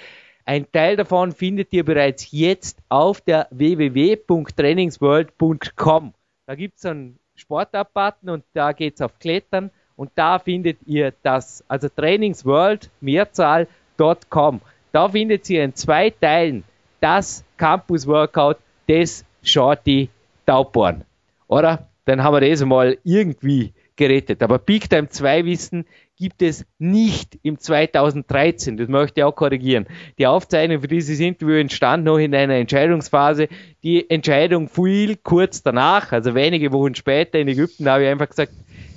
Ein Teil davon findet ihr bereits jetzt auf der www.trainingsworld.com. Da gibt es einen Sportab-Button und da geht es auf Klettern und da findet ihr das, also Trainingsworld, Mehrzahl.com. Da findet ihr in zwei Teilen das Campus Workout des Shorty Tauborn. Oder? Dann haben wir das mal irgendwie gerettet. Aber Big Time 2 Wissen gibt es nicht im 2013. Das möchte ich auch korrigieren. Die Aufzeichnung für dieses Interview entstand noch in einer Entscheidungsphase. Die Entscheidung fiel kurz danach, also wenige Wochen später in Ägypten, habe ich einfach gesagt,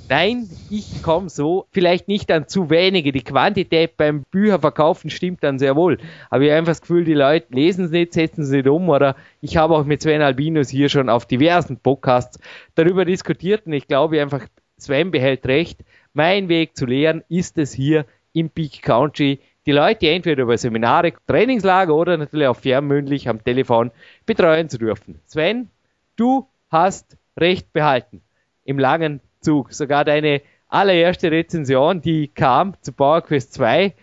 Nein, ich komme so, vielleicht nicht an zu wenige. Die Quantität beim Bücherverkaufen stimmt dann sehr wohl. Aber ich habe einfach das Gefühl, die Leute lesen es nicht, setzen es nicht um. Oder ich habe auch mit Sven Albinus hier schon auf diversen Podcasts darüber diskutiert und ich glaube einfach, Sven behält recht. Mein Weg zu lehren ist es hier im Peak Country, die Leute entweder über Seminare, Trainingslager oder natürlich auch fernmündlich am Telefon betreuen zu dürfen. Sven, du hast recht behalten im langen Zug. Sogar deine allererste Rezension, die kam zu PowerQuest 2,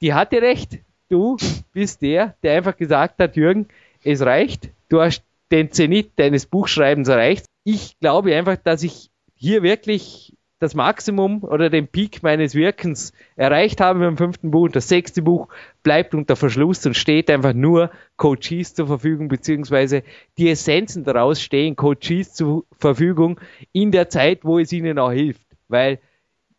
die hatte recht. Du bist der, der einfach gesagt hat, Jürgen, es reicht. Du hast den Zenit deines Buchschreibens erreicht. Ich glaube einfach, dass ich hier wirklich das Maximum oder den Peak meines Wirkens erreicht habe beim fünften Buch. Und das sechste Buch bleibt unter Verschluss und steht einfach nur Coaches zur Verfügung, beziehungsweise die Essenzen daraus stehen Coaches zur Verfügung in der Zeit, wo es ihnen auch hilft. Weil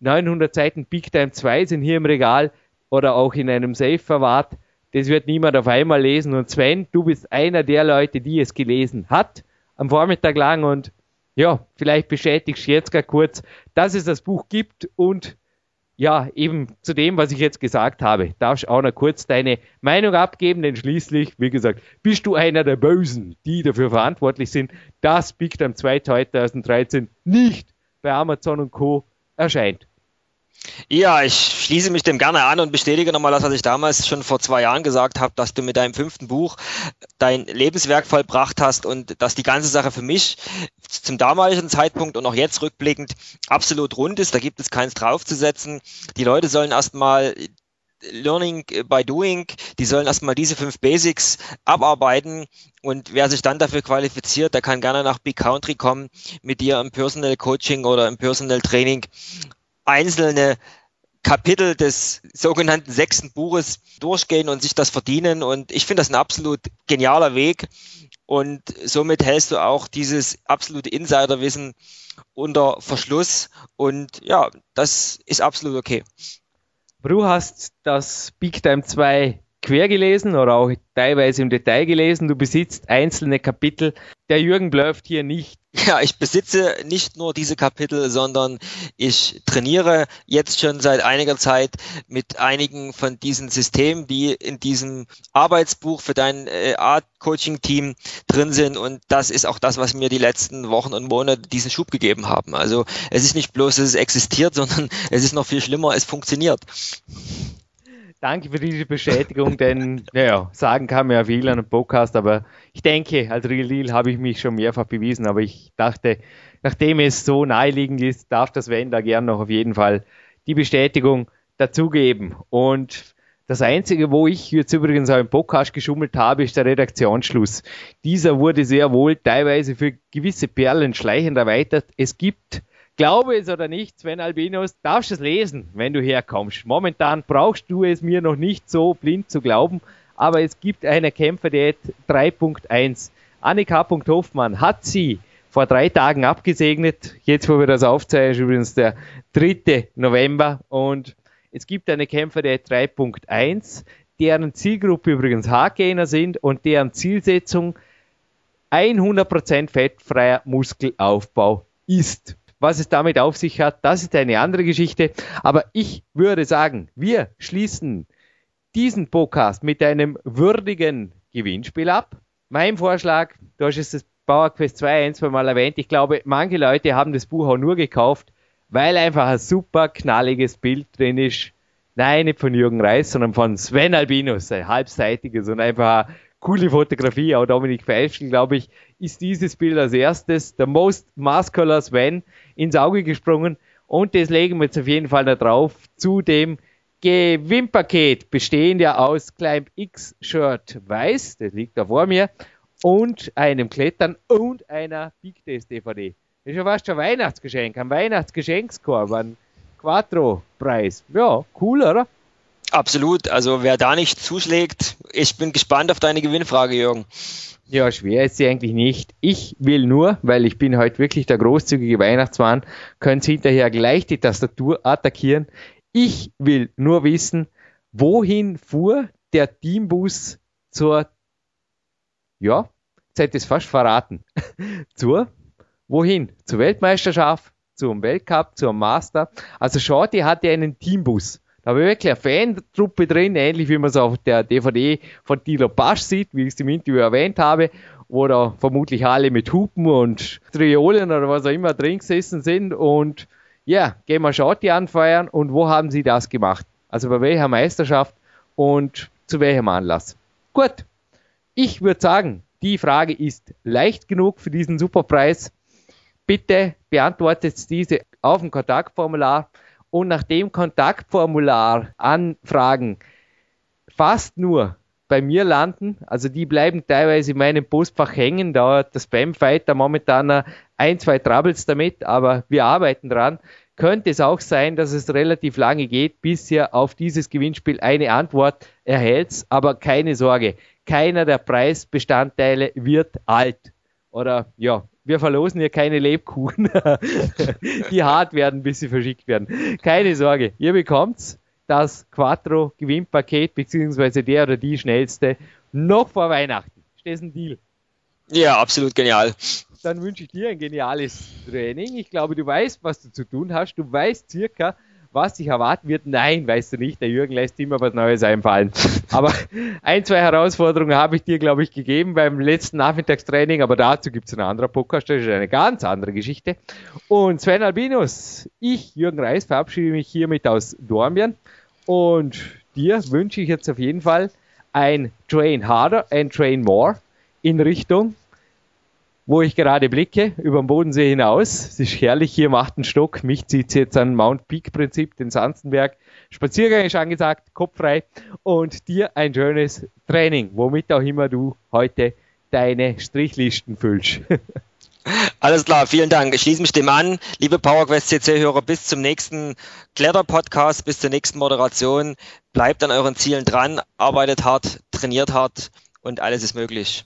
900 Seiten Big Time 2 sind hier im Regal oder auch in einem Safe verwahrt. Das wird niemand auf einmal lesen. Und Sven, du bist einer der Leute, die es gelesen hat am Vormittag lang und ja, vielleicht bestätigst du jetzt gar kurz, dass es das Buch gibt und ja, eben zu dem, was ich jetzt gesagt habe, darfst auch noch kurz deine Meinung abgeben, denn schließlich, wie gesagt, bist du einer der Bösen, die dafür verantwortlich sind, dass Big Time 2 2013 nicht bei Amazon und Co. erscheint. Ja, ich schließe mich dem gerne an und bestätige nochmal das, was ich damals schon vor zwei Jahren gesagt habe, dass du mit deinem fünften Buch dein Lebenswerk vollbracht hast und dass die ganze Sache für mich zum damaligen Zeitpunkt und auch jetzt rückblickend absolut rund ist. Da gibt es keins draufzusetzen. Die Leute sollen erstmal Learning by Doing, die sollen erstmal diese fünf Basics abarbeiten und wer sich dann dafür qualifiziert, der kann gerne nach Big Country kommen, mit dir im Personal Coaching oder im Personal Training einzelne Kapitel des sogenannten sechsten Buches durchgehen und sich das verdienen. Und ich finde das ein absolut genialer Weg. und somit hältst du auch dieses absolute Insiderwissen unter Verschluss und ja, das ist absolut okay. Du hast das Big Time 2 quer gelesen oder auch teilweise im Detail gelesen. Du besitzt einzelne Kapitel. Der Jürgen bläuft hier nicht. Ja, ich besitze nicht nur diese Kapitel, sondern ich trainiere jetzt schon seit einiger Zeit mit einigen von diesen Systemen, die in diesem Arbeitsbuch für dein äh, Art-Coaching-Team drin sind. Und das ist auch das, was mir die letzten Wochen und Monate diesen Schub gegeben haben. Also es ist nicht bloß, dass es existiert, [LAUGHS] sondern es ist noch viel schlimmer, es funktioniert. Danke für diese Bestätigung, denn naja, sagen kann man ja viel an einem Podcast, aber ich denke, als Real Deal habe ich mich schon mehrfach bewiesen, aber ich dachte, nachdem es so naheliegend ist, darf das Wenn da gern noch auf jeden Fall die Bestätigung dazugeben. Und das Einzige, wo ich jetzt übrigens auch im Podcast geschummelt habe, ist der Redaktionsschluss. Dieser wurde sehr wohl teilweise für gewisse Perlen schleichend erweitert. Es gibt Glaube es oder nicht, Sven Albinos, darfst es lesen, wenn du herkommst. Momentan brauchst du es mir noch nicht so blind zu glauben, aber es gibt eine Kämpferdiät 3.1. Annika Hoffmann hat sie vor drei Tagen abgesegnet. Jetzt, wo wir das aufzeichnen, ist übrigens der 3. November und es gibt eine Kämpferdiät 3.1, deren Zielgruppe übrigens Haargainer sind und deren Zielsetzung 100% fettfreier Muskelaufbau ist. Was es damit auf sich hat, das ist eine andere Geschichte. Aber ich würde sagen, wir schließen diesen Podcast mit einem würdigen Gewinnspiel ab. Mein Vorschlag, du hast es das Power Quest 2 ein, zwei Mal erwähnt. Ich glaube, manche Leute haben das Buch auch nur gekauft, weil einfach ein super knalliges Bild drin ist. Nein, nicht von Jürgen Reis, sondern von Sven Albinus, ein halbseitiges und einfach eine coole Fotografie. Auch Dominik Feischl, glaube ich, ist dieses Bild als erstes, der Most Muscular Sven, ins Auge gesprungen. Und das legen wir jetzt auf jeden Fall da drauf zu dem Gewinnpaket, bestehend ja aus Climb X Shirt weiß, das liegt da vor mir, und einem Klettern und einer Big Test DVD. Das ist ja fast ein Weihnachtsgeschenk, ein Weihnachtsgeschenkskorb, ein Quattro-Preis. Ja, cool, oder? Absolut. Also wer da nicht zuschlägt, ich bin gespannt auf deine Gewinnfrage, Jürgen. Ja, schwer ist sie eigentlich nicht. Ich will nur, weil ich bin heute wirklich der großzügige Weihnachtsmann, können Sie hinterher gleich die Tastatur attackieren. Ich will nur wissen, wohin fuhr der Teambus zur, ja, jetzt hätte ich es fast verraten, [LAUGHS] zur, wohin? Zur Weltmeisterschaft, zum Weltcup, zum Master. Also Shorty hatte einen Teambus. Da habe ich wirklich eine Fantruppe drin, ähnlich wie man es auf der DVD von Dilo Pasch sieht, wie ich es im Interview erwähnt habe, wo da vermutlich alle mit Hupen und Triolen oder was auch immer drin gesessen sind und ja, gehen wir Schotti anfeuern und wo haben sie das gemacht? Also bei welcher Meisterschaft und zu welchem Anlass? Gut, ich würde sagen, die Frage ist leicht genug für diesen Superpreis. Bitte beantwortet diese auf dem Kontaktformular und nach dem Kontaktformular Anfragen fast nur bei mir landen, also die bleiben teilweise in meinem Postfach hängen, da hat der Spamfighter momentan ein, zwei Troubles damit, aber wir arbeiten dran. Könnte es auch sein, dass es relativ lange geht, bis ihr auf dieses Gewinnspiel eine Antwort erhält, aber keine Sorge, keiner der Preisbestandteile wird alt. Oder ja, wir verlosen hier keine Lebkuchen, [LAUGHS] die hart werden, bis sie verschickt werden. Keine Sorge, ihr bekommt das Quattro Gewinnpaket, beziehungsweise der oder die schnellste, noch vor Weihnachten. Ist das ein Deal? Ja, absolut genial. Dann wünsche ich dir ein geniales Training. Ich glaube, du weißt, was du zu tun hast. Du weißt circa, was dich erwarten wird. Nein, weißt du nicht. Der Jürgen lässt immer was Neues einfallen. [LAUGHS] Aber ein, zwei Herausforderungen habe ich dir, glaube ich, gegeben beim letzten Nachmittagstraining. Aber dazu gibt es eine andere Podcast. Das ist eine ganz andere Geschichte. Und Sven Albinus, ich, Jürgen Reis, verabschiede mich hiermit aus Dornbirn. Und dir wünsche ich jetzt auf jeden Fall ein Train Harder and Train More in Richtung wo ich gerade blicke, über den Bodensee hinaus. Es ist herrlich hier im achten Stock. Mich zieht jetzt an Mount Peak Prinzip, den Sanzenberg. Spaziergang ist angesagt, kopffrei und dir ein schönes Training, womit auch immer du heute deine Strichlisten füllst. [LAUGHS] Alles klar, vielen Dank. Ich schließe mich dem an. Liebe PowerQuest CC-Hörer, bis zum nächsten Kletter-Podcast, bis zur nächsten Moderation. Bleibt an euren Zielen dran, arbeitet hart, trainiert hart und alles ist möglich.